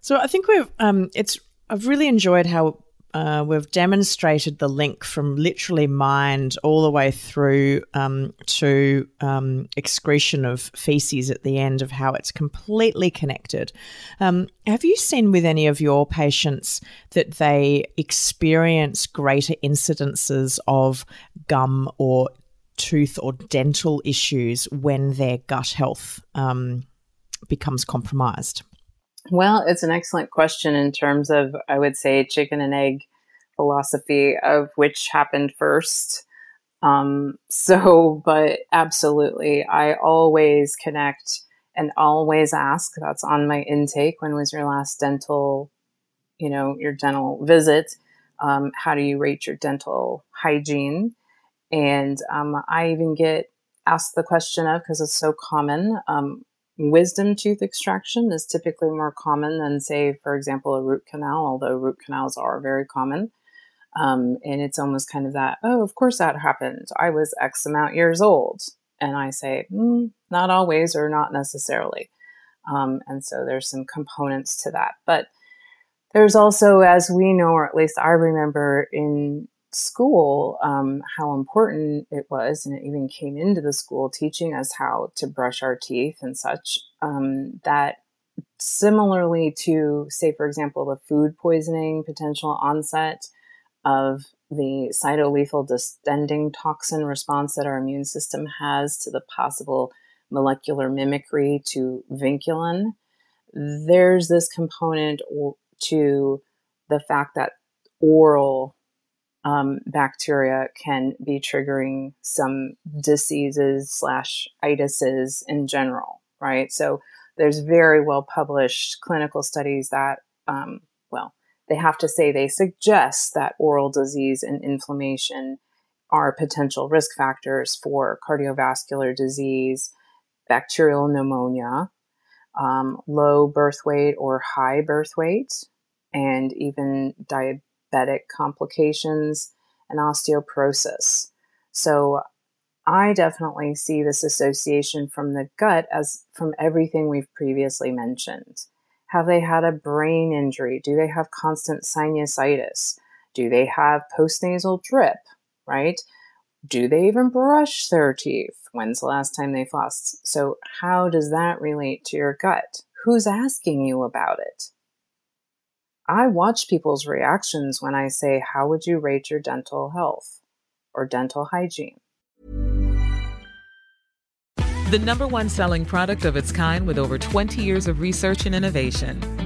[SPEAKER 1] So I think we've um it's I've really enjoyed how uh, we've demonstrated the link from literally mind all the way through um, to um, excretion of feces at the end of how it's completely connected. Um, have you seen with any of your patients that they experience greater incidences of gum or tooth or dental issues when their gut health um, becomes compromised?
[SPEAKER 2] Well, it's an excellent question in terms of, I would say, chicken and egg philosophy of which happened first. Um, so, but absolutely, I always connect and always ask. That's on my intake. When was your last dental, you know, your dental visit? Um, how do you rate your dental hygiene? And um, I even get asked the question of because it's so common. Wisdom tooth extraction is typically more common than, say, for example, a root canal, although root canals are very common. Um, and it's almost kind of that, oh, of course that happened. I was X amount years old. And I say, mm, not always or not necessarily. Um, and so there's some components to that. But there's also, as we know, or at least I remember in school, um, how important it was, and it even came into the school teaching us how to brush our teeth and such, um, that similarly to, say, for example, the food poisoning potential onset of the cytolethal distending toxin response that our immune system has to the possible molecular mimicry to vinculin, there's this component to the fact that oral um, bacteria can be triggering some diseases slash itises in general, right? So there's very well published clinical studies that, um, well, they have to say they suggest that oral disease and inflammation are potential risk factors for cardiovascular disease, bacterial pneumonia, um, low birth weight or high birth weight, and even diabetic complications and osteoporosis. So I definitely see this association from the gut as from everything we've previously mentioned. Have they had a brain injury? Do they have constant sinusitis? Do they have postnasal drip? Right? Do they even brush their teeth? When's the last time they flossed? So, how does that relate to your gut? Who's asking you about it? I watch people's reactions when I say, How would you rate your dental health or dental hygiene?
[SPEAKER 3] The number one selling product of its kind with over 20 years of research and innovation.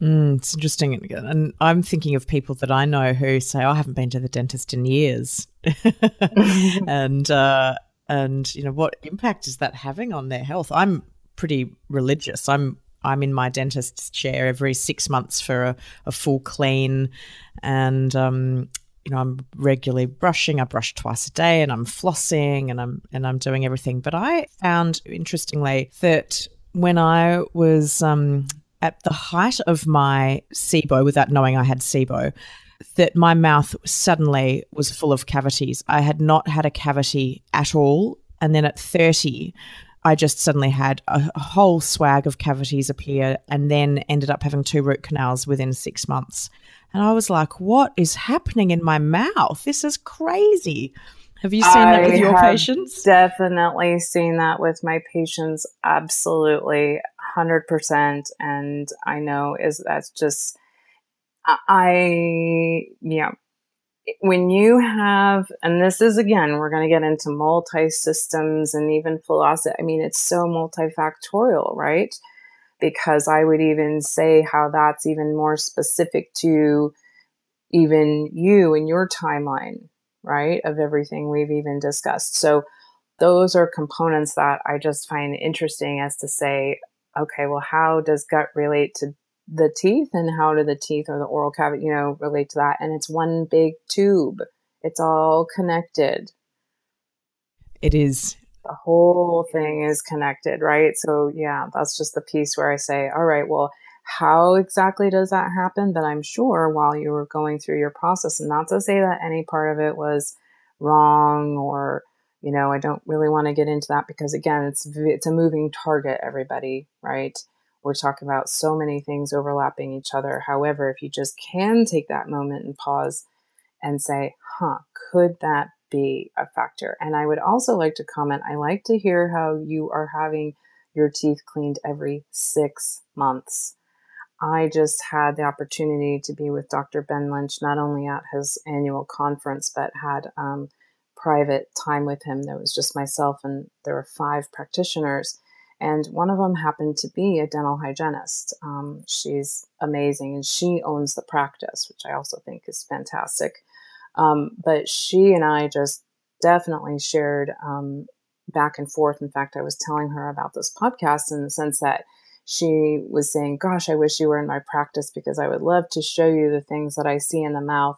[SPEAKER 1] Mm, it's interesting. And I'm thinking of people that I know who say, I haven't been to the dentist in years. and, uh, and, you know, what impact is that having on their health? I'm pretty religious. I'm I'm in my dentist's chair every six months for a, a full clean, and um, you know I'm regularly brushing. I brush twice a day, and I'm flossing, and I'm and I'm doing everything. But I found interestingly that when I was um, at the height of my SIBO, without knowing I had SIBO, that my mouth suddenly was full of cavities. I had not had a cavity at all, and then at thirty. I just suddenly had a, a whole swag of cavities appear and then ended up having two root canals within six months. And I was like, what is happening in my mouth? This is crazy. Have you seen I that with your patients?
[SPEAKER 2] Definitely seen that with my patients. Absolutely, hundred percent. And I know is that's just I yeah when you have, and this is again, we're going to get into multi systems and even philosophy. I mean, it's so multifactorial, right? Because I would even say how that's even more specific to even you and your timeline, right? Of everything we've even discussed. So, those are components that I just find interesting as to say, okay, well, how does gut relate to the teeth and how do the teeth or the oral cavity, you know, relate to that. And it's one big tube. It's all connected.
[SPEAKER 1] It is.
[SPEAKER 2] The whole thing is connected, right? So, yeah, that's just the piece where I say, all right, well, how exactly does that happen? But I'm sure while you were going through your process, and not to say that any part of it was wrong or, you know, I don't really want to get into that because again, it's it's a moving target, everybody, right? We're talking about so many things overlapping each other. However, if you just can take that moment and pause and say, huh, could that be a factor? And I would also like to comment I like to hear how you are having your teeth cleaned every six months. I just had the opportunity to be with Dr. Ben Lynch, not only at his annual conference, but had um, private time with him. There was just myself, and there were five practitioners. And one of them happened to be a dental hygienist. Um, she's amazing and she owns the practice, which I also think is fantastic. Um, but she and I just definitely shared um, back and forth. In fact, I was telling her about this podcast in the sense that she was saying, Gosh, I wish you were in my practice because I would love to show you the things that I see in the mouth.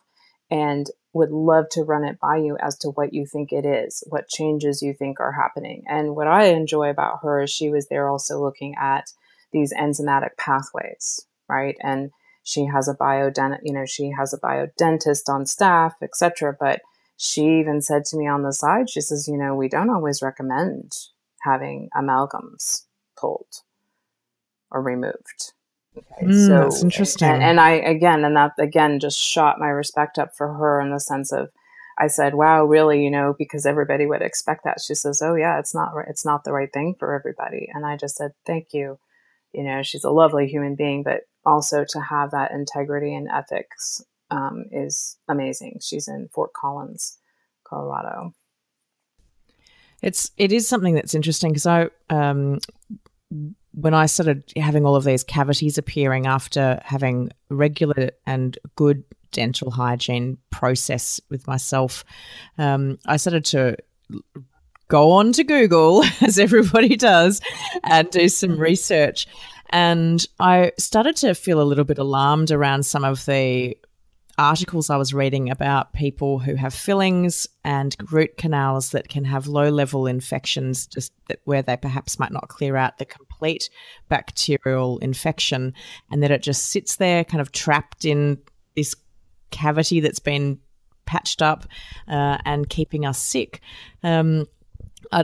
[SPEAKER 2] And would love to run it by you as to what you think it is, what changes you think are happening. And what I enjoy about her is she was there also looking at these enzymatic pathways, right? And she has a bio biodent, you know, she has a biodentist on staff, etc. But she even said to me on the side, she says, you know, we don't always recommend having amalgams pulled or removed.
[SPEAKER 1] Okay, mm, so that's interesting.
[SPEAKER 2] And, and, I again, and that again just shot my respect up for her in the sense of, I said, "Wow, really?" You know, because everybody would expect that. She says, "Oh yeah, it's not it's not the right thing for everybody." And I just said, "Thank you." You know, she's a lovely human being, but also to have that integrity and ethics um, is amazing. She's in Fort Collins, Colorado.
[SPEAKER 1] It's it is something that's interesting because I um, when I started having all of these cavities appearing after having regular and good dental hygiene process with myself, um, I started to go on to Google, as everybody does, and do some research. And I started to feel a little bit alarmed around some of the articles I was reading about people who have fillings and root canals that can have low level infections, just that where they perhaps might not clear out the complete bacterial infection, and that it just sits there, kind of trapped in this cavity that's been patched up uh, and keeping us sick. Um,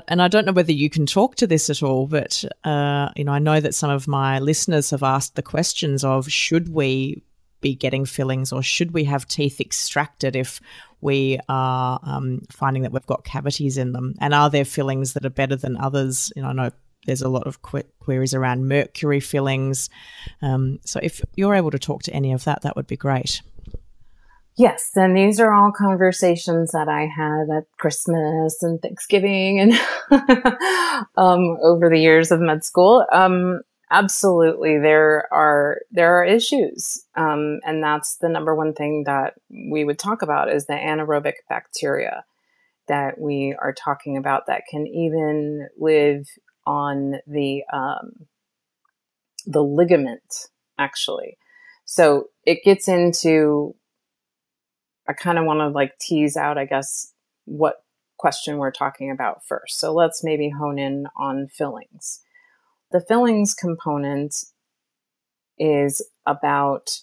[SPEAKER 1] and I don't know whether you can talk to this at all, but uh, you know, I know that some of my listeners have asked the questions of should we be getting fillings or should we have teeth extracted if we are um, finding that we've got cavities in them? And are there fillings that are better than others? You know, I know there's a lot of qu- queries around mercury fillings. Um, so if you're able to talk to any of that, that would be great.
[SPEAKER 2] Yes, and these are all conversations that I had at Christmas and Thanksgiving and um, over the years of med school. Um, absolutely there are there are issues um, and that's the number one thing that we would talk about is the anaerobic bacteria that we are talking about that can even live on the um, the ligament actually. So it gets into i kind of want to like tease out i guess what question we're talking about first. So let's maybe hone in on fillings the fillings component is about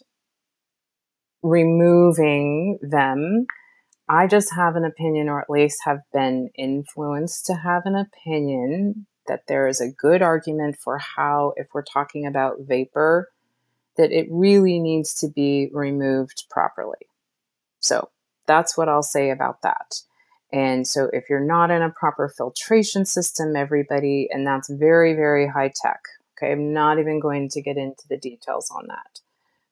[SPEAKER 2] removing them. I just have an opinion, or at least have been influenced to have an opinion that there is a good argument for how, if we're talking about vapor, that it really needs to be removed properly. So that's what I'll say about that. And so if you're not in a proper filtration system, everybody, and that's very, very high tech. Okay. I'm not even going to get into the details on that.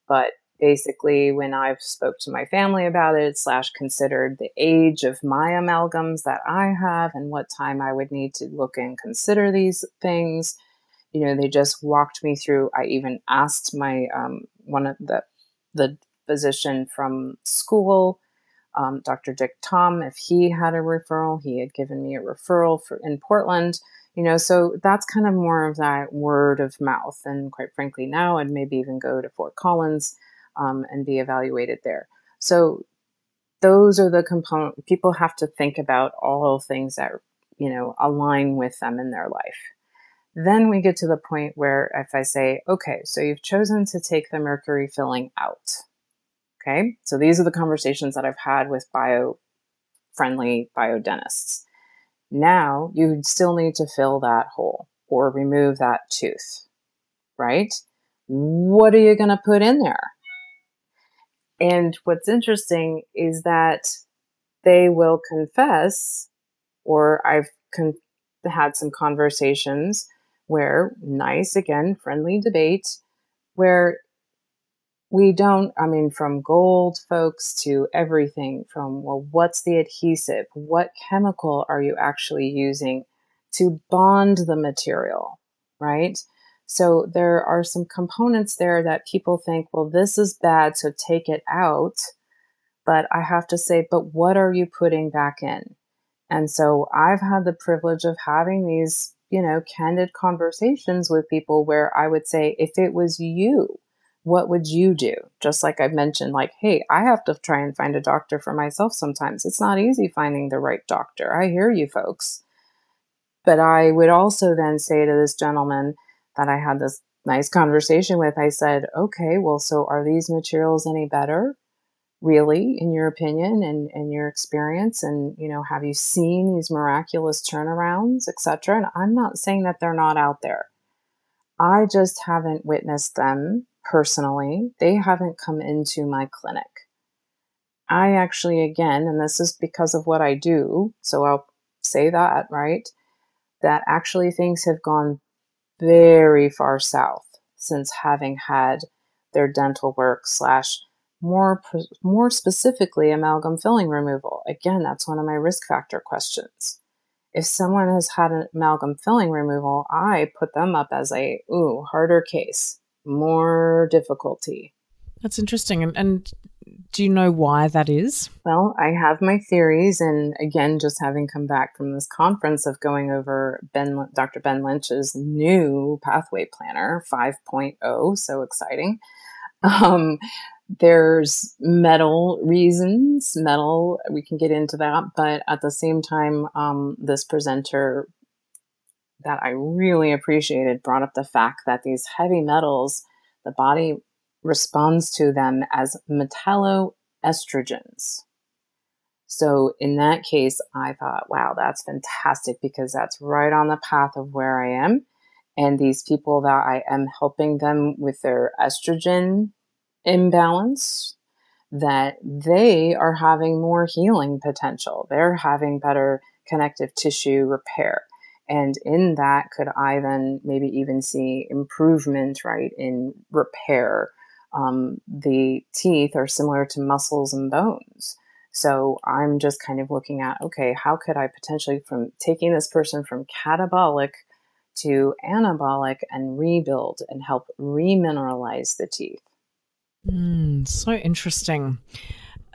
[SPEAKER 2] But basically when I've spoke to my family about it, slash considered the age of my amalgams that I have and what time I would need to look and consider these things. You know, they just walked me through. I even asked my um, one of the the physician from school um, Dr. Dick Thom, if he had a referral, he had given me a referral for in Portland. You know, so that's kind of more of that word of mouth. And quite frankly, now I'd maybe even go to Fort Collins um, and be evaluated there. So those are the component people have to think about all things that you know align with them in their life. Then we get to the point where if I say, okay, so you've chosen to take the mercury filling out Okay. So these are the conversations that I've had with bio friendly biodentists. Now you still need to fill that hole or remove that tooth, right? What are you going to put in there? And what's interesting is that they will confess, or I've con- had some conversations where, nice, again, friendly debate, where we don't, I mean, from gold folks to everything from, well, what's the adhesive? What chemical are you actually using to bond the material, right? So there are some components there that people think, well, this is bad, so take it out. But I have to say, but what are you putting back in? And so I've had the privilege of having these, you know, candid conversations with people where I would say, if it was you, what would you do? Just like I've mentioned, like, hey, I have to try and find a doctor for myself sometimes. It's not easy finding the right doctor. I hear you folks. But I would also then say to this gentleman that I had this nice conversation with, I said, okay, well, so are these materials any better? Really, in your opinion and, and your experience, and you know, have you seen these miraculous turnarounds, etc.? And I'm not saying that they're not out there. I just haven't witnessed them personally. They haven't come into my clinic. I actually, again, and this is because of what I do, so I'll say that, right? That actually things have gone very far south since having had their dental work slash more more specifically amalgam filling removal again that's one of my risk factor questions if someone has had an amalgam filling removal i put them up as a ooh harder case more difficulty
[SPEAKER 1] that's interesting and, and do you know why that is?
[SPEAKER 2] Well, I have my theories, and again, just having come back from this conference of going over Ben, Dr. Ben Lynch's new pathway planner 5.0, so exciting. Um, there's metal reasons, metal, we can get into that, but at the same time, um, this presenter that I really appreciated brought up the fact that these heavy metals, the body responds to them as metalloestrogens. So in that case, I thought, wow, that's fantastic because that's right on the path of where I am. And these people that I am helping them with their estrogen imbalance, that they are having more healing potential. They're having better connective tissue repair. And in that, could I then maybe even see improvement, right, in repair um, the teeth are similar to muscles and bones. So I'm just kind of looking at okay, how could I potentially from taking this person from catabolic to anabolic and rebuild and help remineralize the teeth?
[SPEAKER 1] Mm, so interesting.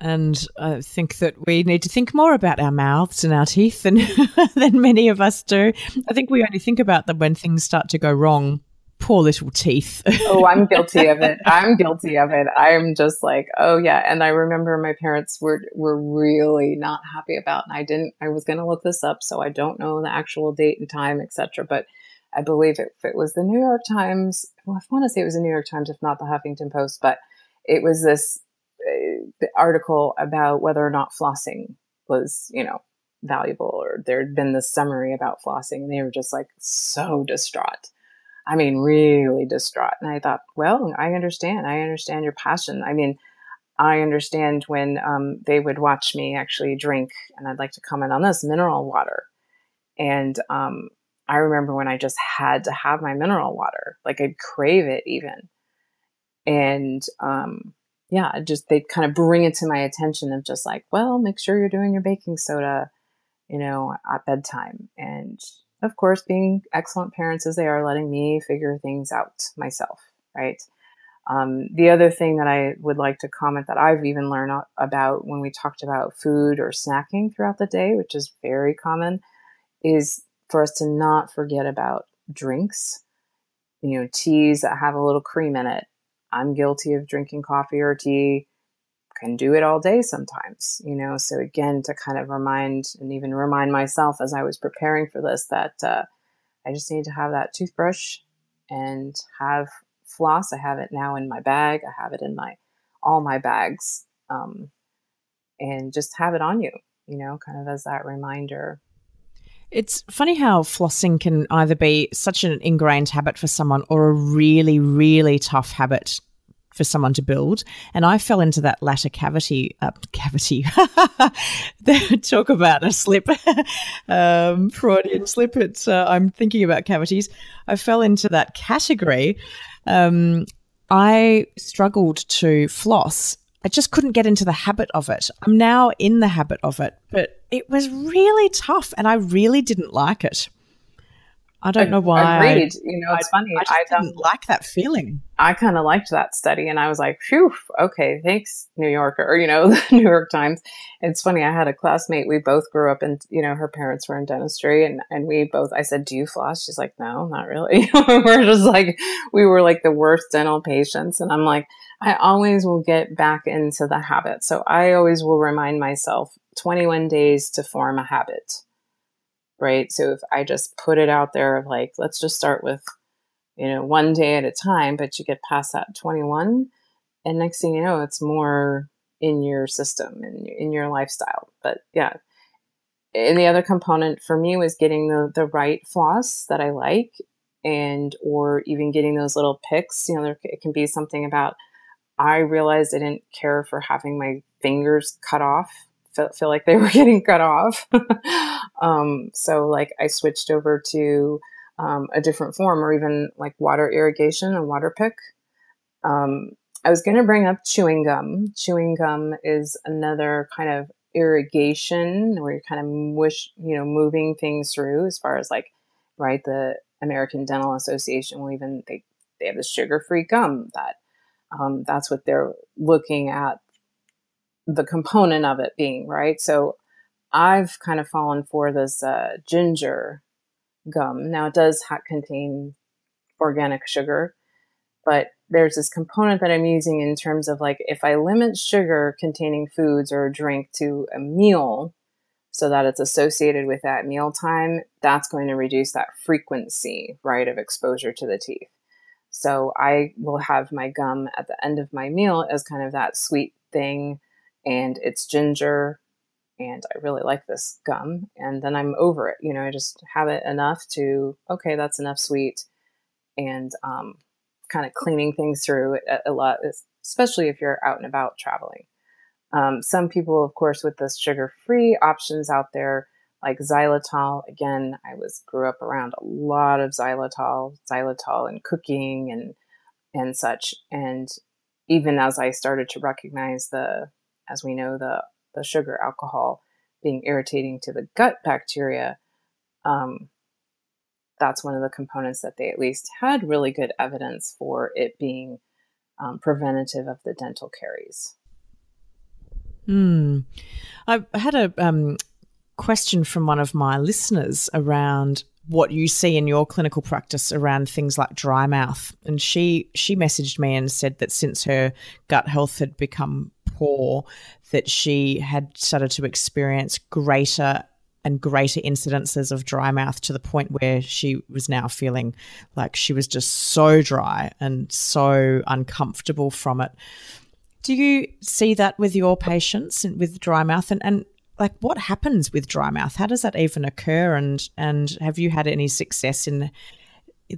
[SPEAKER 1] And I think that we need to think more about our mouths and our teeth than, than many of us do. I think we only think about them when things start to go wrong poor little teeth.
[SPEAKER 2] oh, I'm guilty of it. I'm guilty of it. I'm just like, oh yeah. And I remember my parents were were really not happy about, and I didn't. I was going to look this up, so I don't know the actual date and time, etc. But I believe it, it was the New York Times. Well, I want to say it was the New York Times, if not the Huffington Post. But it was this uh, article about whether or not flossing was, you know, valuable, or there had been this summary about flossing, and they were just like so distraught I mean, really distraught. And I thought, well, I understand. I understand your passion. I mean, I understand when um, they would watch me actually drink, and I'd like to comment on this mineral water. And um, I remember when I just had to have my mineral water, like I'd crave it even. And um, yeah, just they kind of bring it to my attention of just like, well, make sure you're doing your baking soda, you know, at bedtime. And of course, being excellent parents as they are, letting me figure things out myself, right? Um, the other thing that I would like to comment that I've even learned about when we talked about food or snacking throughout the day, which is very common, is for us to not forget about drinks, you know, teas that have a little cream in it. I'm guilty of drinking coffee or tea can do it all day sometimes, you know. So again, to kind of remind and even remind myself as I was preparing for this that uh, I just need to have that toothbrush and have floss. I have it now in my bag. I have it in my all my bags, um, and just have it on you, you know, kind of as that reminder.
[SPEAKER 1] It's funny how flossing can either be such an ingrained habit for someone or a really, really tough habit for someone to build. And I fell into that latter cavity, uh, cavity. Talk about a slip, um, Freudian slip. It's, uh, I'm thinking about cavities. I fell into that category. Um, I struggled to floss. I just couldn't get into the habit of it. I'm now in the habit of it, but it was really tough and I really didn't like it. I don't know why.
[SPEAKER 2] Agreed. You know, it's
[SPEAKER 1] I,
[SPEAKER 2] funny.
[SPEAKER 1] I, I didn't like that feeling.
[SPEAKER 2] I kind of liked that study, and I was like, "Phew, okay, thanks, New Yorker." Or, you know, the New York Times. It's funny. I had a classmate. We both grew up in, you know, her parents were in dentistry, and and we both. I said, "Do you floss?" She's like, "No, not really." we're just like, we were like the worst dental patients, and I'm like, I always will get back into the habit. So I always will remind myself 21 days to form a habit right? So if I just put it out there of like, let's just start with, you know, one day at a time, but you get past that 21, and next thing you know, it's more in your system and in your lifestyle. But yeah. And the other component for me was getting the, the right floss that I like and or even getting those little picks. You know, there, it can be something about I realized I didn't care for having my fingers cut off feel, feel like they were getting cut off. um, so like I switched over to um, a different form or even like water irrigation and water pick. Um, I was going to bring up chewing gum. Chewing gum is another kind of irrigation where you're kind of mush, you know, moving things through as far as like, right, the American Dental Association will even, they, they have the sugar-free gum that um, that's what they're looking at the component of it being, right? So I've kind of fallen for this uh, ginger gum. Now it does ha- contain organic sugar, but there's this component that I'm using in terms of like if I limit sugar containing foods or drink to a meal so that it's associated with that meal time, that's going to reduce that frequency, right, of exposure to the teeth. So I will have my gum at the end of my meal as kind of that sweet thing and it's ginger and I really like this gum. And then I'm over it. You know, I just have it enough to, okay, that's enough sweet. And um, kind of cleaning things through a, a, lot, especially if you're out and about traveling. Um, some people, of course, with this sugar free options out there, like xylitol. Again, I was grew up around a lot of xylitol, xylitol and cooking and and such. And even as I started to recognize the as we know, the, the sugar alcohol being irritating to the gut bacteria, um, that's one of the components that they at least had really good evidence for it being um, preventative of the dental caries.
[SPEAKER 1] Hmm. I had a um, question from one of my listeners around what you see in your clinical practice around things like dry mouth, and she she messaged me and said that since her gut health had become poor that she had started to experience greater and greater incidences of dry mouth to the point where she was now feeling like she was just so dry and so uncomfortable from it. Do you see that with your patients and with dry mouth and, and like what happens with dry mouth? How does that even occur and and have you had any success in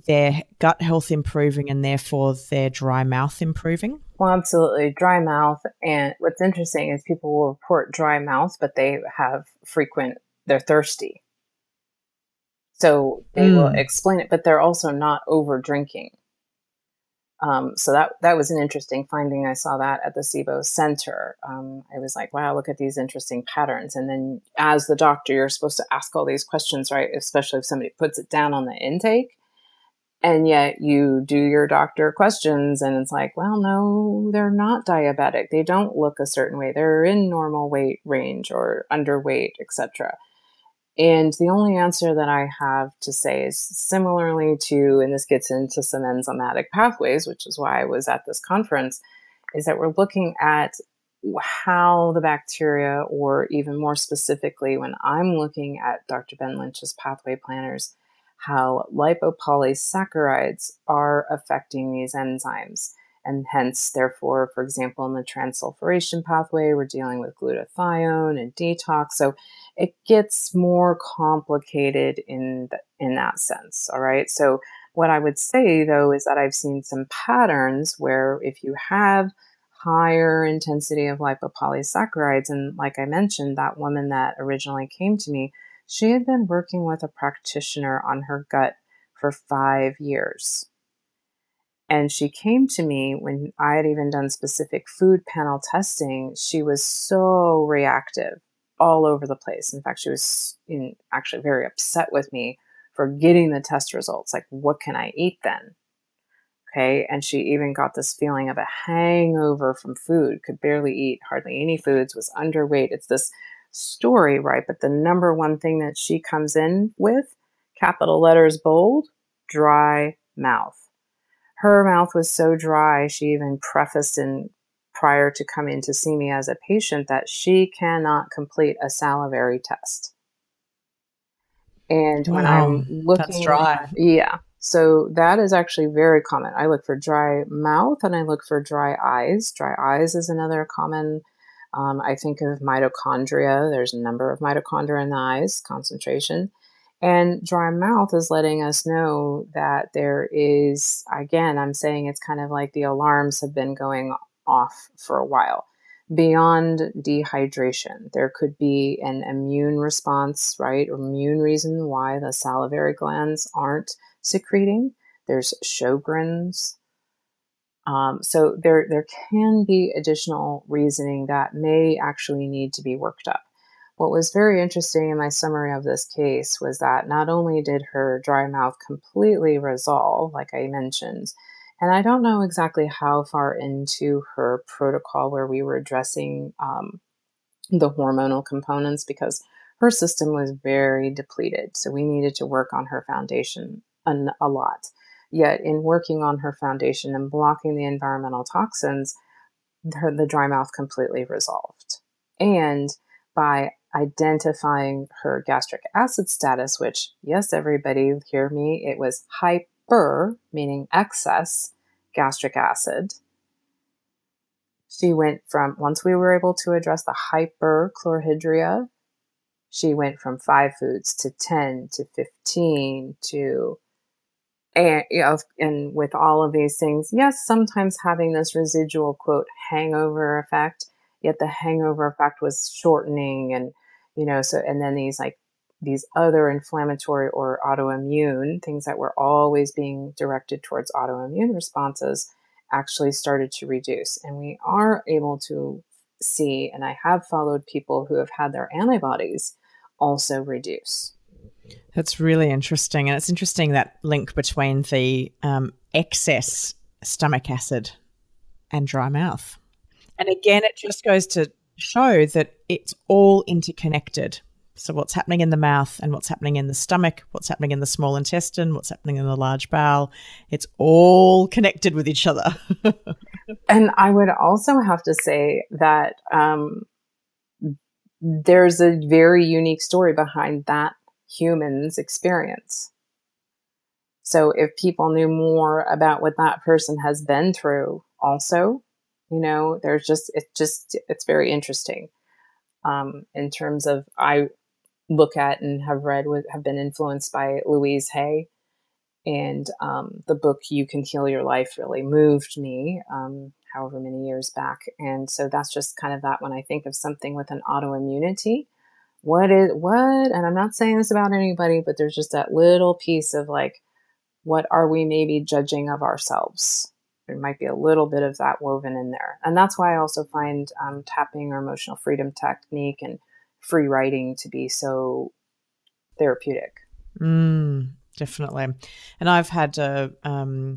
[SPEAKER 1] their gut health improving and therefore their dry mouth improving?
[SPEAKER 2] Well, absolutely. Dry mouth. And what's interesting is people will report dry mouth, but they have frequent, they're thirsty. So they mm. will explain it, but they're also not over drinking. Um, so that that was an interesting finding. I saw that at the SIBO Center. Um, I was like, wow, look at these interesting patterns. And then, as the doctor, you're supposed to ask all these questions, right? Especially if somebody puts it down on the intake and yet you do your doctor questions and it's like well no they're not diabetic they don't look a certain way they're in normal weight range or underweight etc and the only answer that i have to say is similarly to and this gets into some enzymatic pathways which is why i was at this conference is that we're looking at how the bacteria or even more specifically when i'm looking at dr ben lynch's pathway planners how lipopolysaccharides are affecting these enzymes. And hence, therefore, for example, in the transsulfuration pathway, we're dealing with glutathione and detox. So it gets more complicated in, the, in that sense. All right. So, what I would say though is that I've seen some patterns where if you have higher intensity of lipopolysaccharides, and like I mentioned, that woman that originally came to me, she had been working with a practitioner on her gut for five years. And she came to me when I had even done specific food panel testing. She was so reactive all over the place. In fact, she was actually very upset with me for getting the test results. Like, what can I eat then? Okay. And she even got this feeling of a hangover from food, could barely eat hardly any foods, was underweight. It's this story, right? But the number one thing that she comes in with, capital letters bold, dry mouth. Her mouth was so dry, she even prefaced in prior to coming to see me as a patient that she cannot complete a salivary test. And when wow, I'm looking,
[SPEAKER 1] that's dry.
[SPEAKER 2] Yeah. So that is actually very common. I look for dry mouth and I look for dry eyes. Dry eyes is another common. Um, I think of mitochondria. There's a number of mitochondria in the eyes, concentration. And dry mouth is letting us know that there is, again, I'm saying it's kind of like the alarms have been going off for a while beyond dehydration. There could be an immune response, right? Or immune reason why the salivary glands aren't secreting. There's Sjogren's. Um, so there, there can be additional reasoning that may actually need to be worked up. What was very interesting in my summary of this case was that not only did her dry mouth completely resolve, like I mentioned, and I don't know exactly how far into her protocol where we were addressing um, the hormonal components because her system was very depleted. So we needed to work on her foundation a, a lot. Yet, in working on her foundation and blocking the environmental toxins, her, the dry mouth completely resolved. And by identifying her gastric acid status, which, yes, everybody hear me, it was hyper meaning excess, gastric acid. She went from, once we were able to address the hyperchlorhydria, she went from five foods to 10 to 15 to, and, you know, and with all of these things, yes, sometimes having this residual quote hangover effect, yet the hangover effect was shortening and, you know, so, and then these like these other inflammatory or autoimmune things that were always being directed towards autoimmune responses actually started to reduce. And we are able to see, and I have followed people who have had their antibodies also reduce.
[SPEAKER 1] That's really interesting. And it's interesting that link between the um, excess stomach acid and dry mouth. And again, it just goes to show that it's all interconnected. So, what's happening in the mouth and what's happening in the stomach, what's happening in the small intestine, what's happening in the large bowel, it's all connected with each other.
[SPEAKER 2] and I would also have to say that um, there's a very unique story behind that human's experience. So, if people knew more about what that person has been through, also, you know, there's just, it's just, it's very interesting. Um, in terms of I look at and have read with, have been influenced by Louise Hay. And um, the book You Can Heal Your Life really moved me, um, however many years back. And so that's just kind of that when I think of something with an autoimmunity. What is what? And I'm not saying this about anybody, but there's just that little piece of like, what are we maybe judging of ourselves? There might be a little bit of that woven in there. And that's why I also find um, tapping or emotional freedom technique and free writing to be so therapeutic.
[SPEAKER 1] Mm, definitely. And I've had a, um,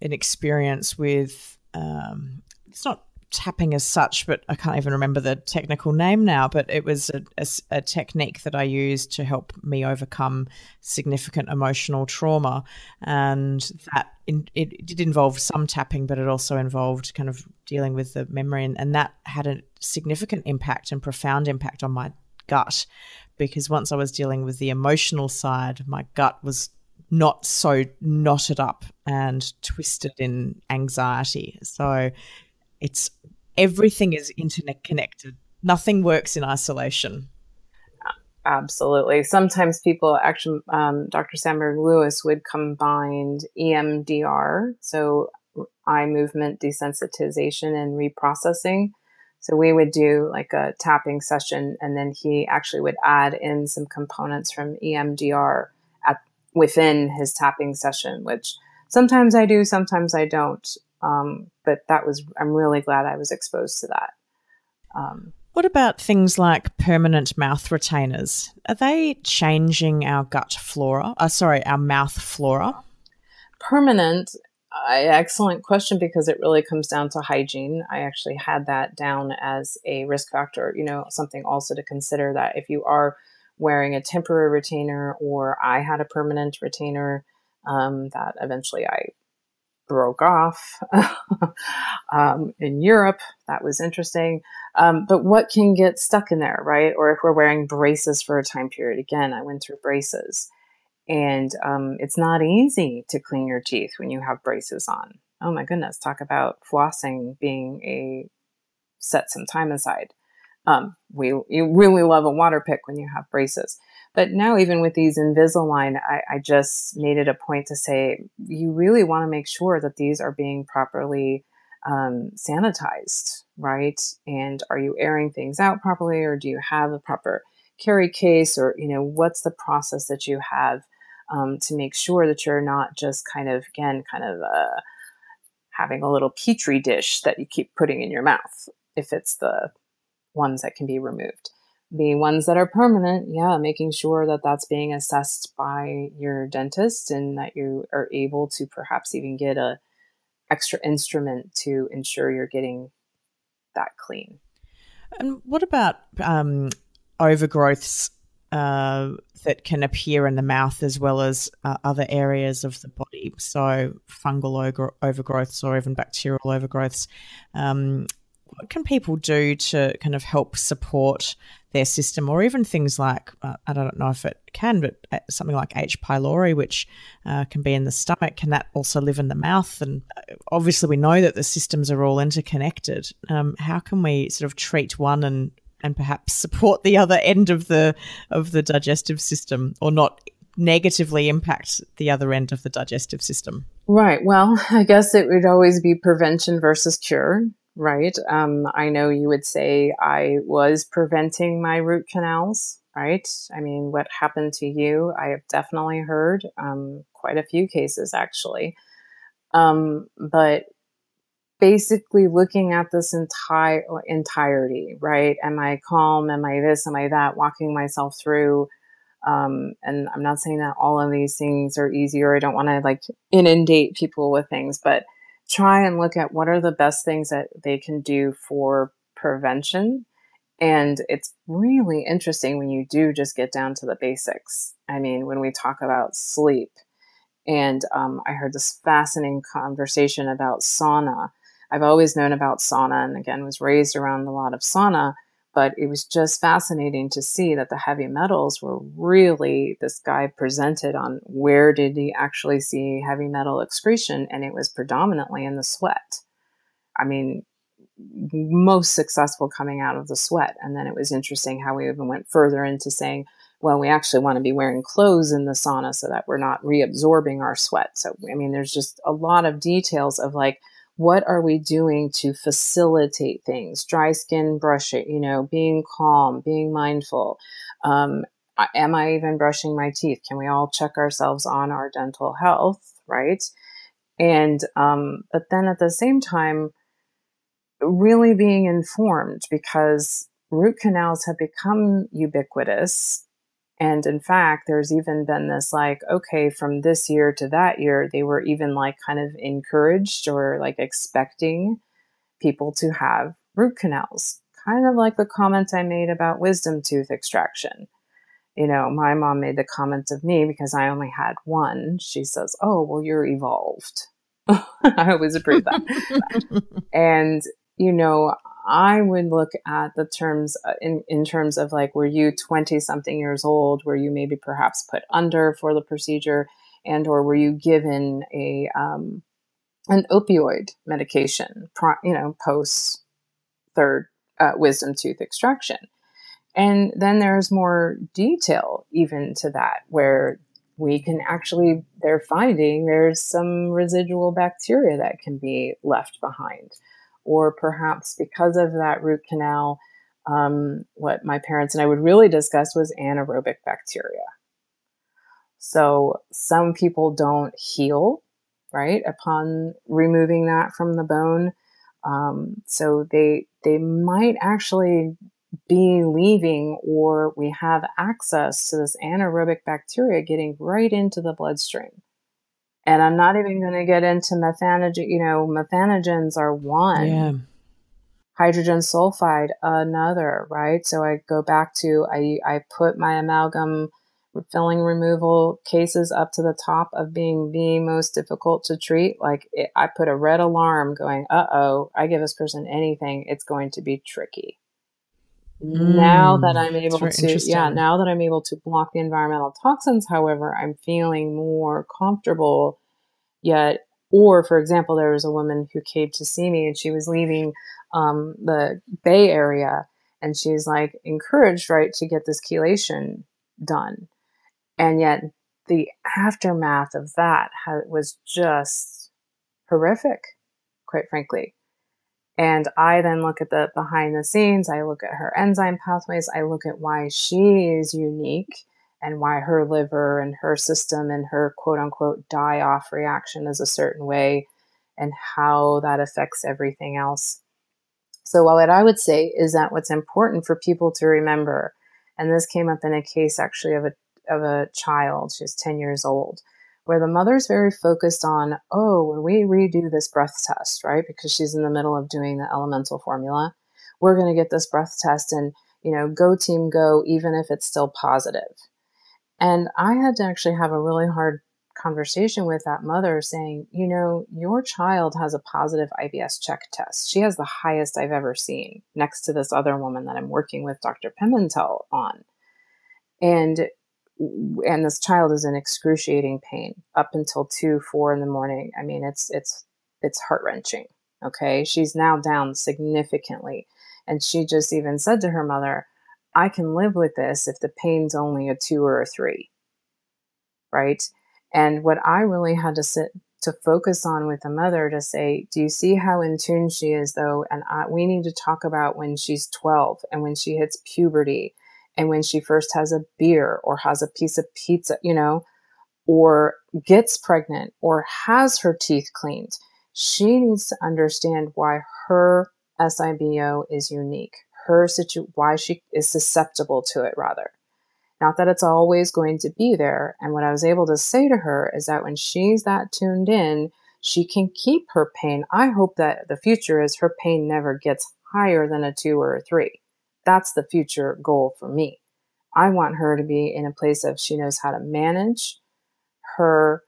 [SPEAKER 1] an experience with, um, it's not tapping as such, but I can't even remember the technical name now. But it was a, a, a, technique that I used to help me overcome significant emotional trauma, and that in, it, did involve some tapping, but it also involved kind of dealing with the memory, and, and that had a significant impact and profound impact on my gut, because once I was dealing with the emotional side, my gut was not so knotted up and twisted in anxiety. So it's everything is internet connected. Nothing works in isolation.
[SPEAKER 2] Absolutely. Sometimes people actually, um, Dr. Sandberg Lewis would combine EMDR, so eye movement desensitization and reprocessing. So we would do like a tapping session, and then he actually would add in some components from EMDR at within his tapping session, which sometimes I do, sometimes I don't. Um, but that was, I'm really glad I was exposed to that. Um,
[SPEAKER 1] What about things like permanent mouth retainers? Are they changing our gut flora? Uh, sorry, our mouth flora?
[SPEAKER 2] Permanent, uh, excellent question because it really comes down to hygiene. I actually had that down as a risk factor, you know, something also to consider that if you are wearing a temporary retainer or I had a permanent retainer um, that eventually I broke off um, in Europe. That was interesting. Um, but what can get stuck in there, right? Or if we're wearing braces for a time period, again, I went through braces. And um, it's not easy to clean your teeth when you have braces on. Oh my goodness, talk about flossing being a set some time aside. Um, we you really love a water pick when you have braces. But now, even with these Invisalign, I, I just made it a point to say you really want to make sure that these are being properly um, sanitized, right? And are you airing things out properly, or do you have a proper carry case, or you know, what's the process that you have um, to make sure that you're not just kind of again, kind of uh, having a little petri dish that you keep putting in your mouth if it's the ones that can be removed the ones that are permanent, yeah, making sure that that's being assessed by your dentist and that you are able to perhaps even get a extra instrument to ensure you're getting that clean.
[SPEAKER 1] And what about um, overgrowths uh, that can appear in the mouth as well as uh, other areas of the body? So fungal over- overgrowths or even bacterial overgrowths. Um, what can people do to kind of help support their system, or even things like uh, I don't know if it can, but uh, something like H. pylori, which uh, can be in the stomach, can that also live in the mouth? And uh, obviously, we know that the systems are all interconnected. Um, how can we sort of treat one and and perhaps support the other end of the of the digestive system, or not negatively impact the other end of the digestive system?
[SPEAKER 2] Right. Well, I guess it would always be prevention versus cure right? Um, I know you would say I was preventing my root canals, right? I mean, what happened to you? I have definitely heard um, quite a few cases actually. Um, but basically looking at this entire entirety, right? Am I calm? Am I this? Am I that? Walking myself through. Um, and I'm not saying that all of these things are easy or I don't want to like inundate people with things, but try and look at what are the best things that they can do for prevention. And it's really interesting when you do just get down to the basics. I mean, when we talk about sleep, and um, I heard this fascinating conversation about sauna. I've always known about sauna and again was raised around a lot of sauna, but it was just fascinating to see that the heavy metals were really this guy presented on where did he actually see heavy metal excretion and it was predominantly in the sweat. I mean most successful coming out of the sweat and then it was interesting how we even went further into saying well we actually want to be wearing clothes in the sauna so that we're not reabsorbing our sweat. So i mean there's just a lot of details of like what are we doing to facilitate things? Dry skin brush it you know being calm being mindful. Um, am i even brushing my teeth? Can we all check ourselves on our dental health right? And um, but then at the same time really being informed because root canals have become ubiquitous and in fact, there's even been this like, okay, from this year to that year, they were even like kind of encouraged or like expecting people to have root canals. Kind of like the comment I made about wisdom tooth extraction. You know, my mom made the comment of me because I only had one. She says, Oh, well, you're evolved. I always approve that. and, you know, I would look at the terms uh, in, in terms of like, were you 20 something years old? Were you maybe perhaps put under for the procedure? And or were you given a, um, an opioid medication, you know, post third uh, wisdom tooth extraction? And then there's more detail even to that, where we can actually, they're finding there's some residual bacteria that can be left behind or perhaps because of that root canal, um, what my parents and I would really discuss was anaerobic bacteria. So some people don't heal, right, upon removing that from the bone. Um, so they they might actually be leaving or we have access to this anaerobic bacteria getting right into the bloodstream. And I'm not even going to get into methanogen, you know, methanogens are one. Yeah. Hydrogen sulfide, another, right? So I go back to I I put my amalgam filling removal cases up to the top of being the most difficult to treat. Like it, I put a red alarm going, uh oh, I give this person anything, it's going to be tricky. Mm, now that I'm able to, yeah, now that I'm able to block the environmental toxins, however, I'm feeling more comfortable. Yet, or for example, there was a woman who came to see me and she was leaving um, the Bay Area and she's like encouraged, right, to get this chelation done. And yet, the aftermath of that was just horrific, quite frankly. And I then look at the behind the scenes, I look at her enzyme pathways, I look at why she is unique and why her liver and her system and her quote unquote die off reaction is a certain way and how that affects everything else. So, what I would say is that what's important for people to remember, and this came up in a case actually of a, of a child, she's 10 years old, where the mother's very focused on, oh, when we redo this breath test, right? Because she's in the middle of doing the elemental formula, we're going to get this breath test and, you know, go team go, even if it's still positive. And I had to actually have a really hard conversation with that mother saying, you know, your child has a positive IBSchek test. She has the highest I've ever seen next to this other woman that I'm working with Dr. Pimentel on. And and this child is in excruciating pain up until two, four in the morning. I mean, it's it's it's heart wrenching. Okay, she's now down significantly, and she just even said to her mother, "I can live with this if the pain's only a two or a three. Right? And what I really had to sit to focus on with the mother to say, do you see how in tune she is though? And I, we need to talk about when she's 12 and when she hits puberty and when she first has a beer or has a piece of pizza, you know, or gets pregnant or has her teeth cleaned, she needs to understand why her SIBO is unique, her situ- why she is susceptible to it rather. Not that it's always going to be there. And what I was able to say to her is that when she's that tuned in, she can keep her pain. I hope that the future is her pain never gets higher than a two or a three. That's the future goal for me. I want her to be in a place of she knows how to manage her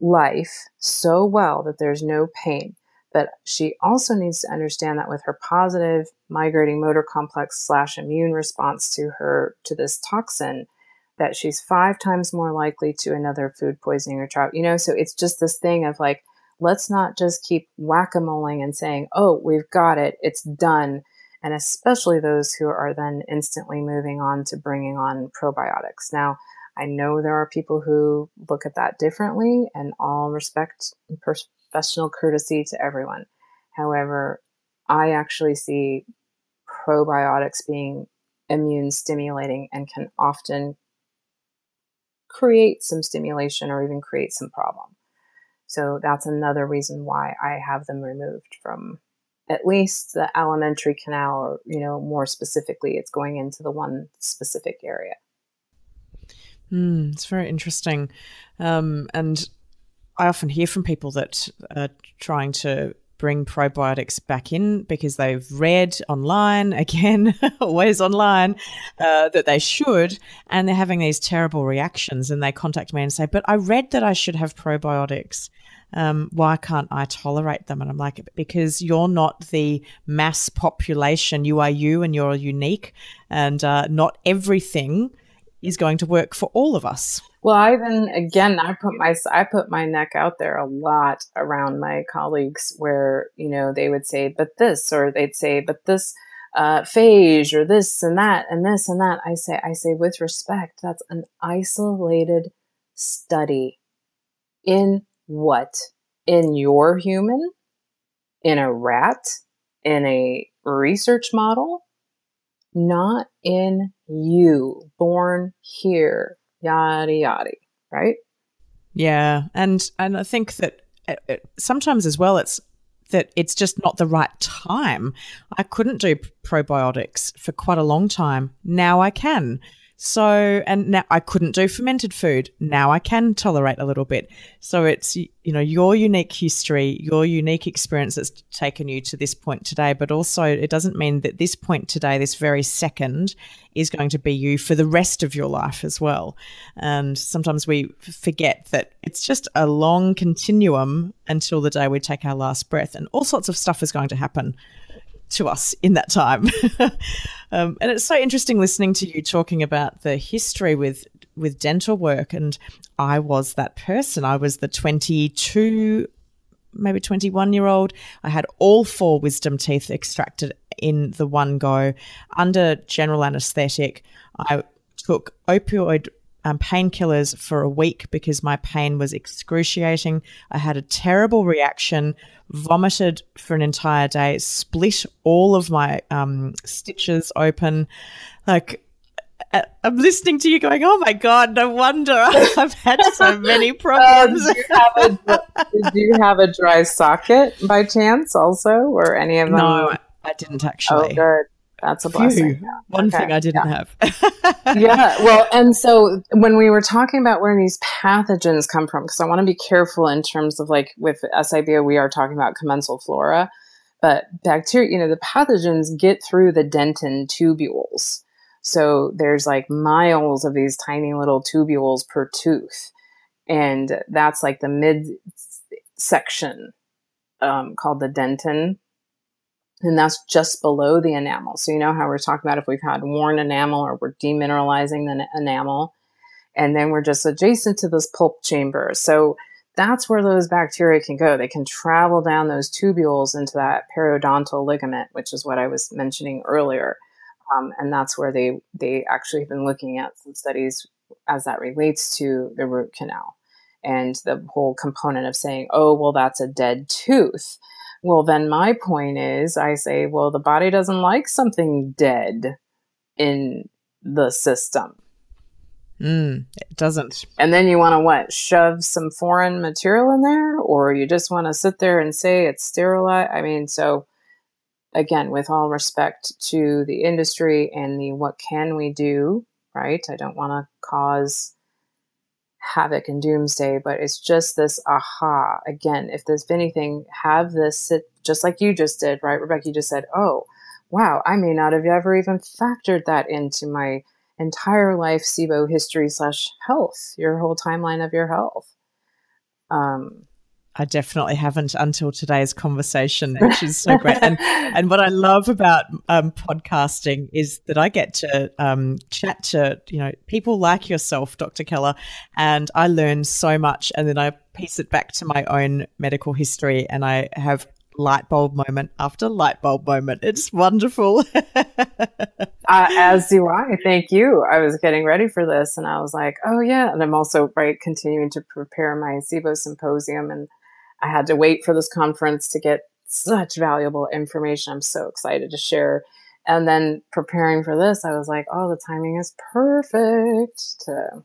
[SPEAKER 2] life so well that there's no pain. But she also needs to understand that with her positive migrating motor complex slash immune response to her to this toxin, that she's five times more likely to another food poisoning or drought. You know, so it's just this thing of like, let's not just keep whack-a-moling and saying, oh, we've got it, it's done and especially those who are then instantly moving on to bringing on probiotics. Now, I know there are people who look at that differently, and all respect and professional courtesy to everyone. However, I actually see probiotics being immune stimulating and can often create some stimulation or even create some problem. So that's another reason why I have them removed from at least the alimentary canal, or, you know, more specifically, it's going into the one specific area.
[SPEAKER 1] Mm, it's very interesting. Um, and I often hear from people that are trying to bring probiotics back in because they've read online, again, always online, uh, that they should, and they're having these terrible reactions. And they contact me and say, But I read that I should have probiotics um, why can't I tolerate them? And I'm like, because you're not the mass population. You are you and you're unique. And uh, not everything is going to work for all of us.
[SPEAKER 2] Well, I even again, I put my I put my neck out there a lot around my colleagues, where you know they would say, "But this," or they'd say, "But this." Uh, or this and that and this and that. I say, I say with respect, that's an isolated study in what in your human, in a rat, in a research model, not in you, born here, yada yada, right?
[SPEAKER 1] Yeah, and and I think that it, uh, uh, sometimes as well, it's that it's just not the right time. I couldn't do probiotics for quite a long time. Now I can. So, and now I couldn't do fermented food. Now I can tolerate a little bit. So it's, you know, your unique history, your unique experience that's taken you to this point today. But also, it doesn't mean that this point today, this very second, is going to be you for the rest of your life as well. And sometimes we forget that it's just a long continuum until the day we take our last breath, and all sorts of stuff is going to happen to us in that time. um, and it's so interesting listening to you talking about the history with with dental work. And I was that person. I was the 22, maybe 21 year old. I had all four wisdom teeth extracted in the one go under general anesthetic. I took opioid um, painkillers for a week because my pain was excruciating. I had a terrible reaction, vomited for an entire day, split all of my um, stitches open. Like, I'm listening to you going, oh my God, no wonder I've had so many problems.
[SPEAKER 2] uh, did, you a, did, you have a, dry socket by chance also, or any of them?
[SPEAKER 1] No, I didn't actually.
[SPEAKER 2] Oh, good that's a blessing.
[SPEAKER 1] One okay. thing I didn't yeah.
[SPEAKER 2] have. yeah. Well, and so when we were talking about where these pathogens come from, because I want to be careful in terms of like with SIBO, we are talking about commensal flora, but bacteria, you know, the pathogens get through the dentin tubules. So there's like miles of these tiny little tubules per tooth. And that's like the mid section um, called the dentin and that's just below the enamel. So you know how we're talking about if we've had worn enamel or we're demineralizing the enamel, and then we're just adjacent to this pulp chamber. So that's where those bacteria can go. They can travel down those tubules into that periodontal ligament, which is what I was mentioning earlier. Um, and that's where they they actually have been looking at some studies as that relates to the root canal and the whole component of saying, oh, well, that's a dead tooth. Well, then my point is I say, well, the body doesn't like something dead in the system.
[SPEAKER 1] Mm, it doesn't.
[SPEAKER 2] And then you want to what? Shove some foreign material in there? Or you just want to sit there and say it's sterilized? I mean, so again, with all respect to the industry and the what can we do, right? I don't want to cause havoc and doomsday, but it's just this aha. Again, if there's anything, have this sit just like you just did, right? Rebecca, you just said, oh, wow, I may not have ever even factored that into my entire life SIBO history slash health, your whole timeline of your health. Um,
[SPEAKER 1] I definitely haven't until today's conversation, which is so great. And and what I love about um, podcasting is that I get to um, chat to you know people like yourself, Dr. Keller, and I learn so much, and then I piece it back to my own medical history, and I have light bulb moment after light bulb moment. It's wonderful.
[SPEAKER 2] uh, as do I. Thank you. I was getting ready for this, and I was like, oh yeah, and I'm also right continuing to prepare my SIBO symposium and I had to wait for this conference to get such valuable information. I'm so excited to share. And then preparing for this, I was like, oh, the timing is perfect to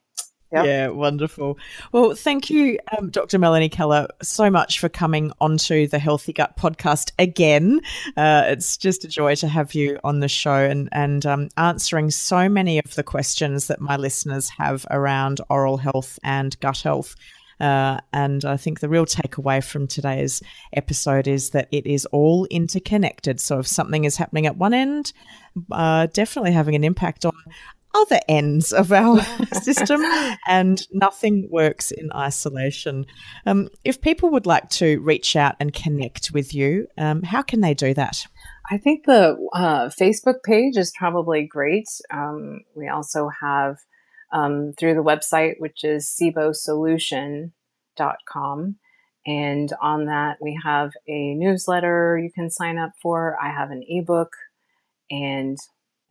[SPEAKER 1] Yep. Yeah, wonderful. Well, thank you, um, Dr. Melanie Keller, so much for coming onto the Healthy Gut podcast again. Uh, it's just a joy to have you on the show and, and um, answering so many of the questions that my listeners have around oral health and gut health. Uh, and I think the real takeaway from today's episode is that it is all interconnected. So if something is happening at one end, uh, definitely having an impact on other ends of our system, and nothing works in isolation. Um, if people would like to reach out and connect with you, um, how can they do that?
[SPEAKER 2] I think the uh, Facebook page is probably great. Um, we also have um, through the website, which is sibosolution.com. And on that, we have a newsletter you can sign up for. I have an ebook. And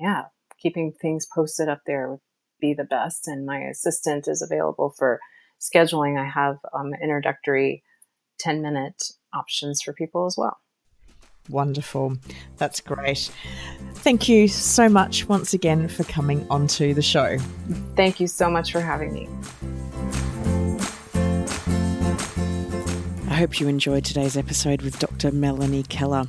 [SPEAKER 2] yeah, keeping things posted up there would be the best. And my assistant is available for scheduling. I have um, introductory 10 minute options for people as well.
[SPEAKER 1] Wonderful. That's great. Thank you so much once again for coming onto the show.
[SPEAKER 2] Thank you so much for having me.
[SPEAKER 1] I hope you enjoyed today's episode with Dr. Melanie Keller.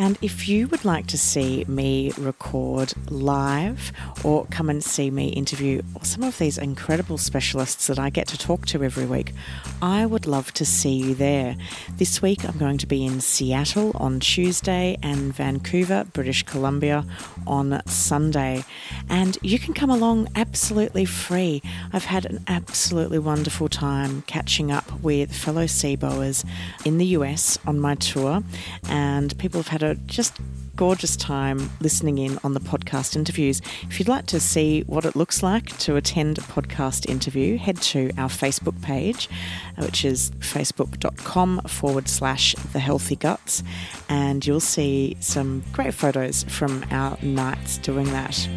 [SPEAKER 1] And if you would like to see me record live or come and see me interview some of these incredible specialists that I get to talk to every week, I would love to see you there. This week I'm going to be in Seattle on Tuesday and Vancouver, British Columbia on Sunday. And you can come along absolutely free. I've had an absolutely wonderful time catching up with fellow SIBOers in the US on my tour, and people have had a just gorgeous time listening in on the podcast interviews. If you'd like to see what it looks like to attend a podcast interview, head to our Facebook page, uh, which is facebook.com forward slash the healthy guts, and you'll see some great photos from our nights doing that.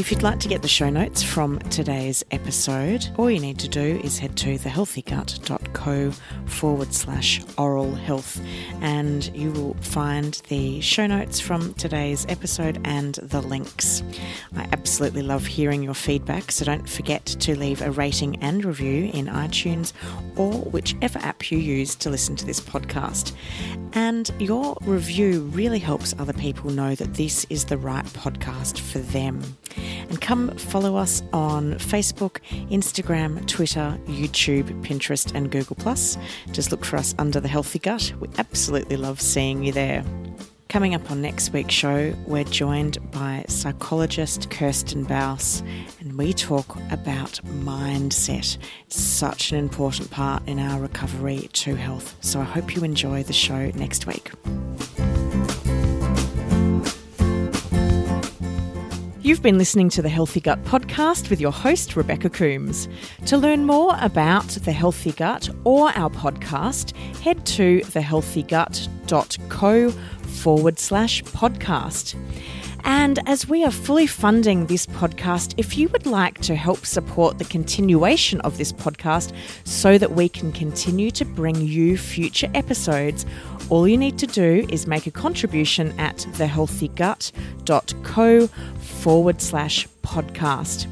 [SPEAKER 1] If you'd like to get the show notes from today's episode, all you need to do is head to thehealthygut.co forward slash oral health and you will find the show notes from today's episode and the links. I absolutely love hearing your feedback, so don't forget to leave a rating and review in iTunes or whichever app you use to listen to this podcast. And your review really helps other people know that this is the right podcast for them. And come follow us on Facebook, Instagram, Twitter, YouTube, Pinterest, and Google. Just look for us under the Healthy Gut. We absolutely love seeing you there. Coming up on next week's show, we're joined by psychologist Kirsten Baus, and we talk about mindset. It's such an important part in our recovery to health. So I hope you enjoy the show next week. You've been listening to the Healthy Gut podcast with your host, Rebecca Coombs. To learn more about the Healthy Gut or our podcast, head to thehealthygut.co forward slash podcast. And as we are fully funding this podcast, if you would like to help support the continuation of this podcast so that we can continue to bring you future episodes, all you need to do is make a contribution at thehealthygut.co forward slash podcast.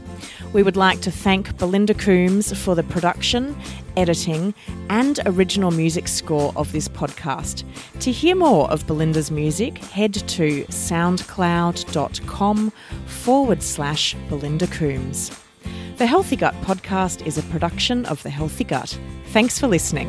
[SPEAKER 1] We would like to thank Belinda Coombs for the production, editing, and original music score of this podcast. To hear more of Belinda's music, head to soundcloud.com forward slash Belinda Coombs. The Healthy Gut podcast is a production of The Healthy Gut. Thanks for listening.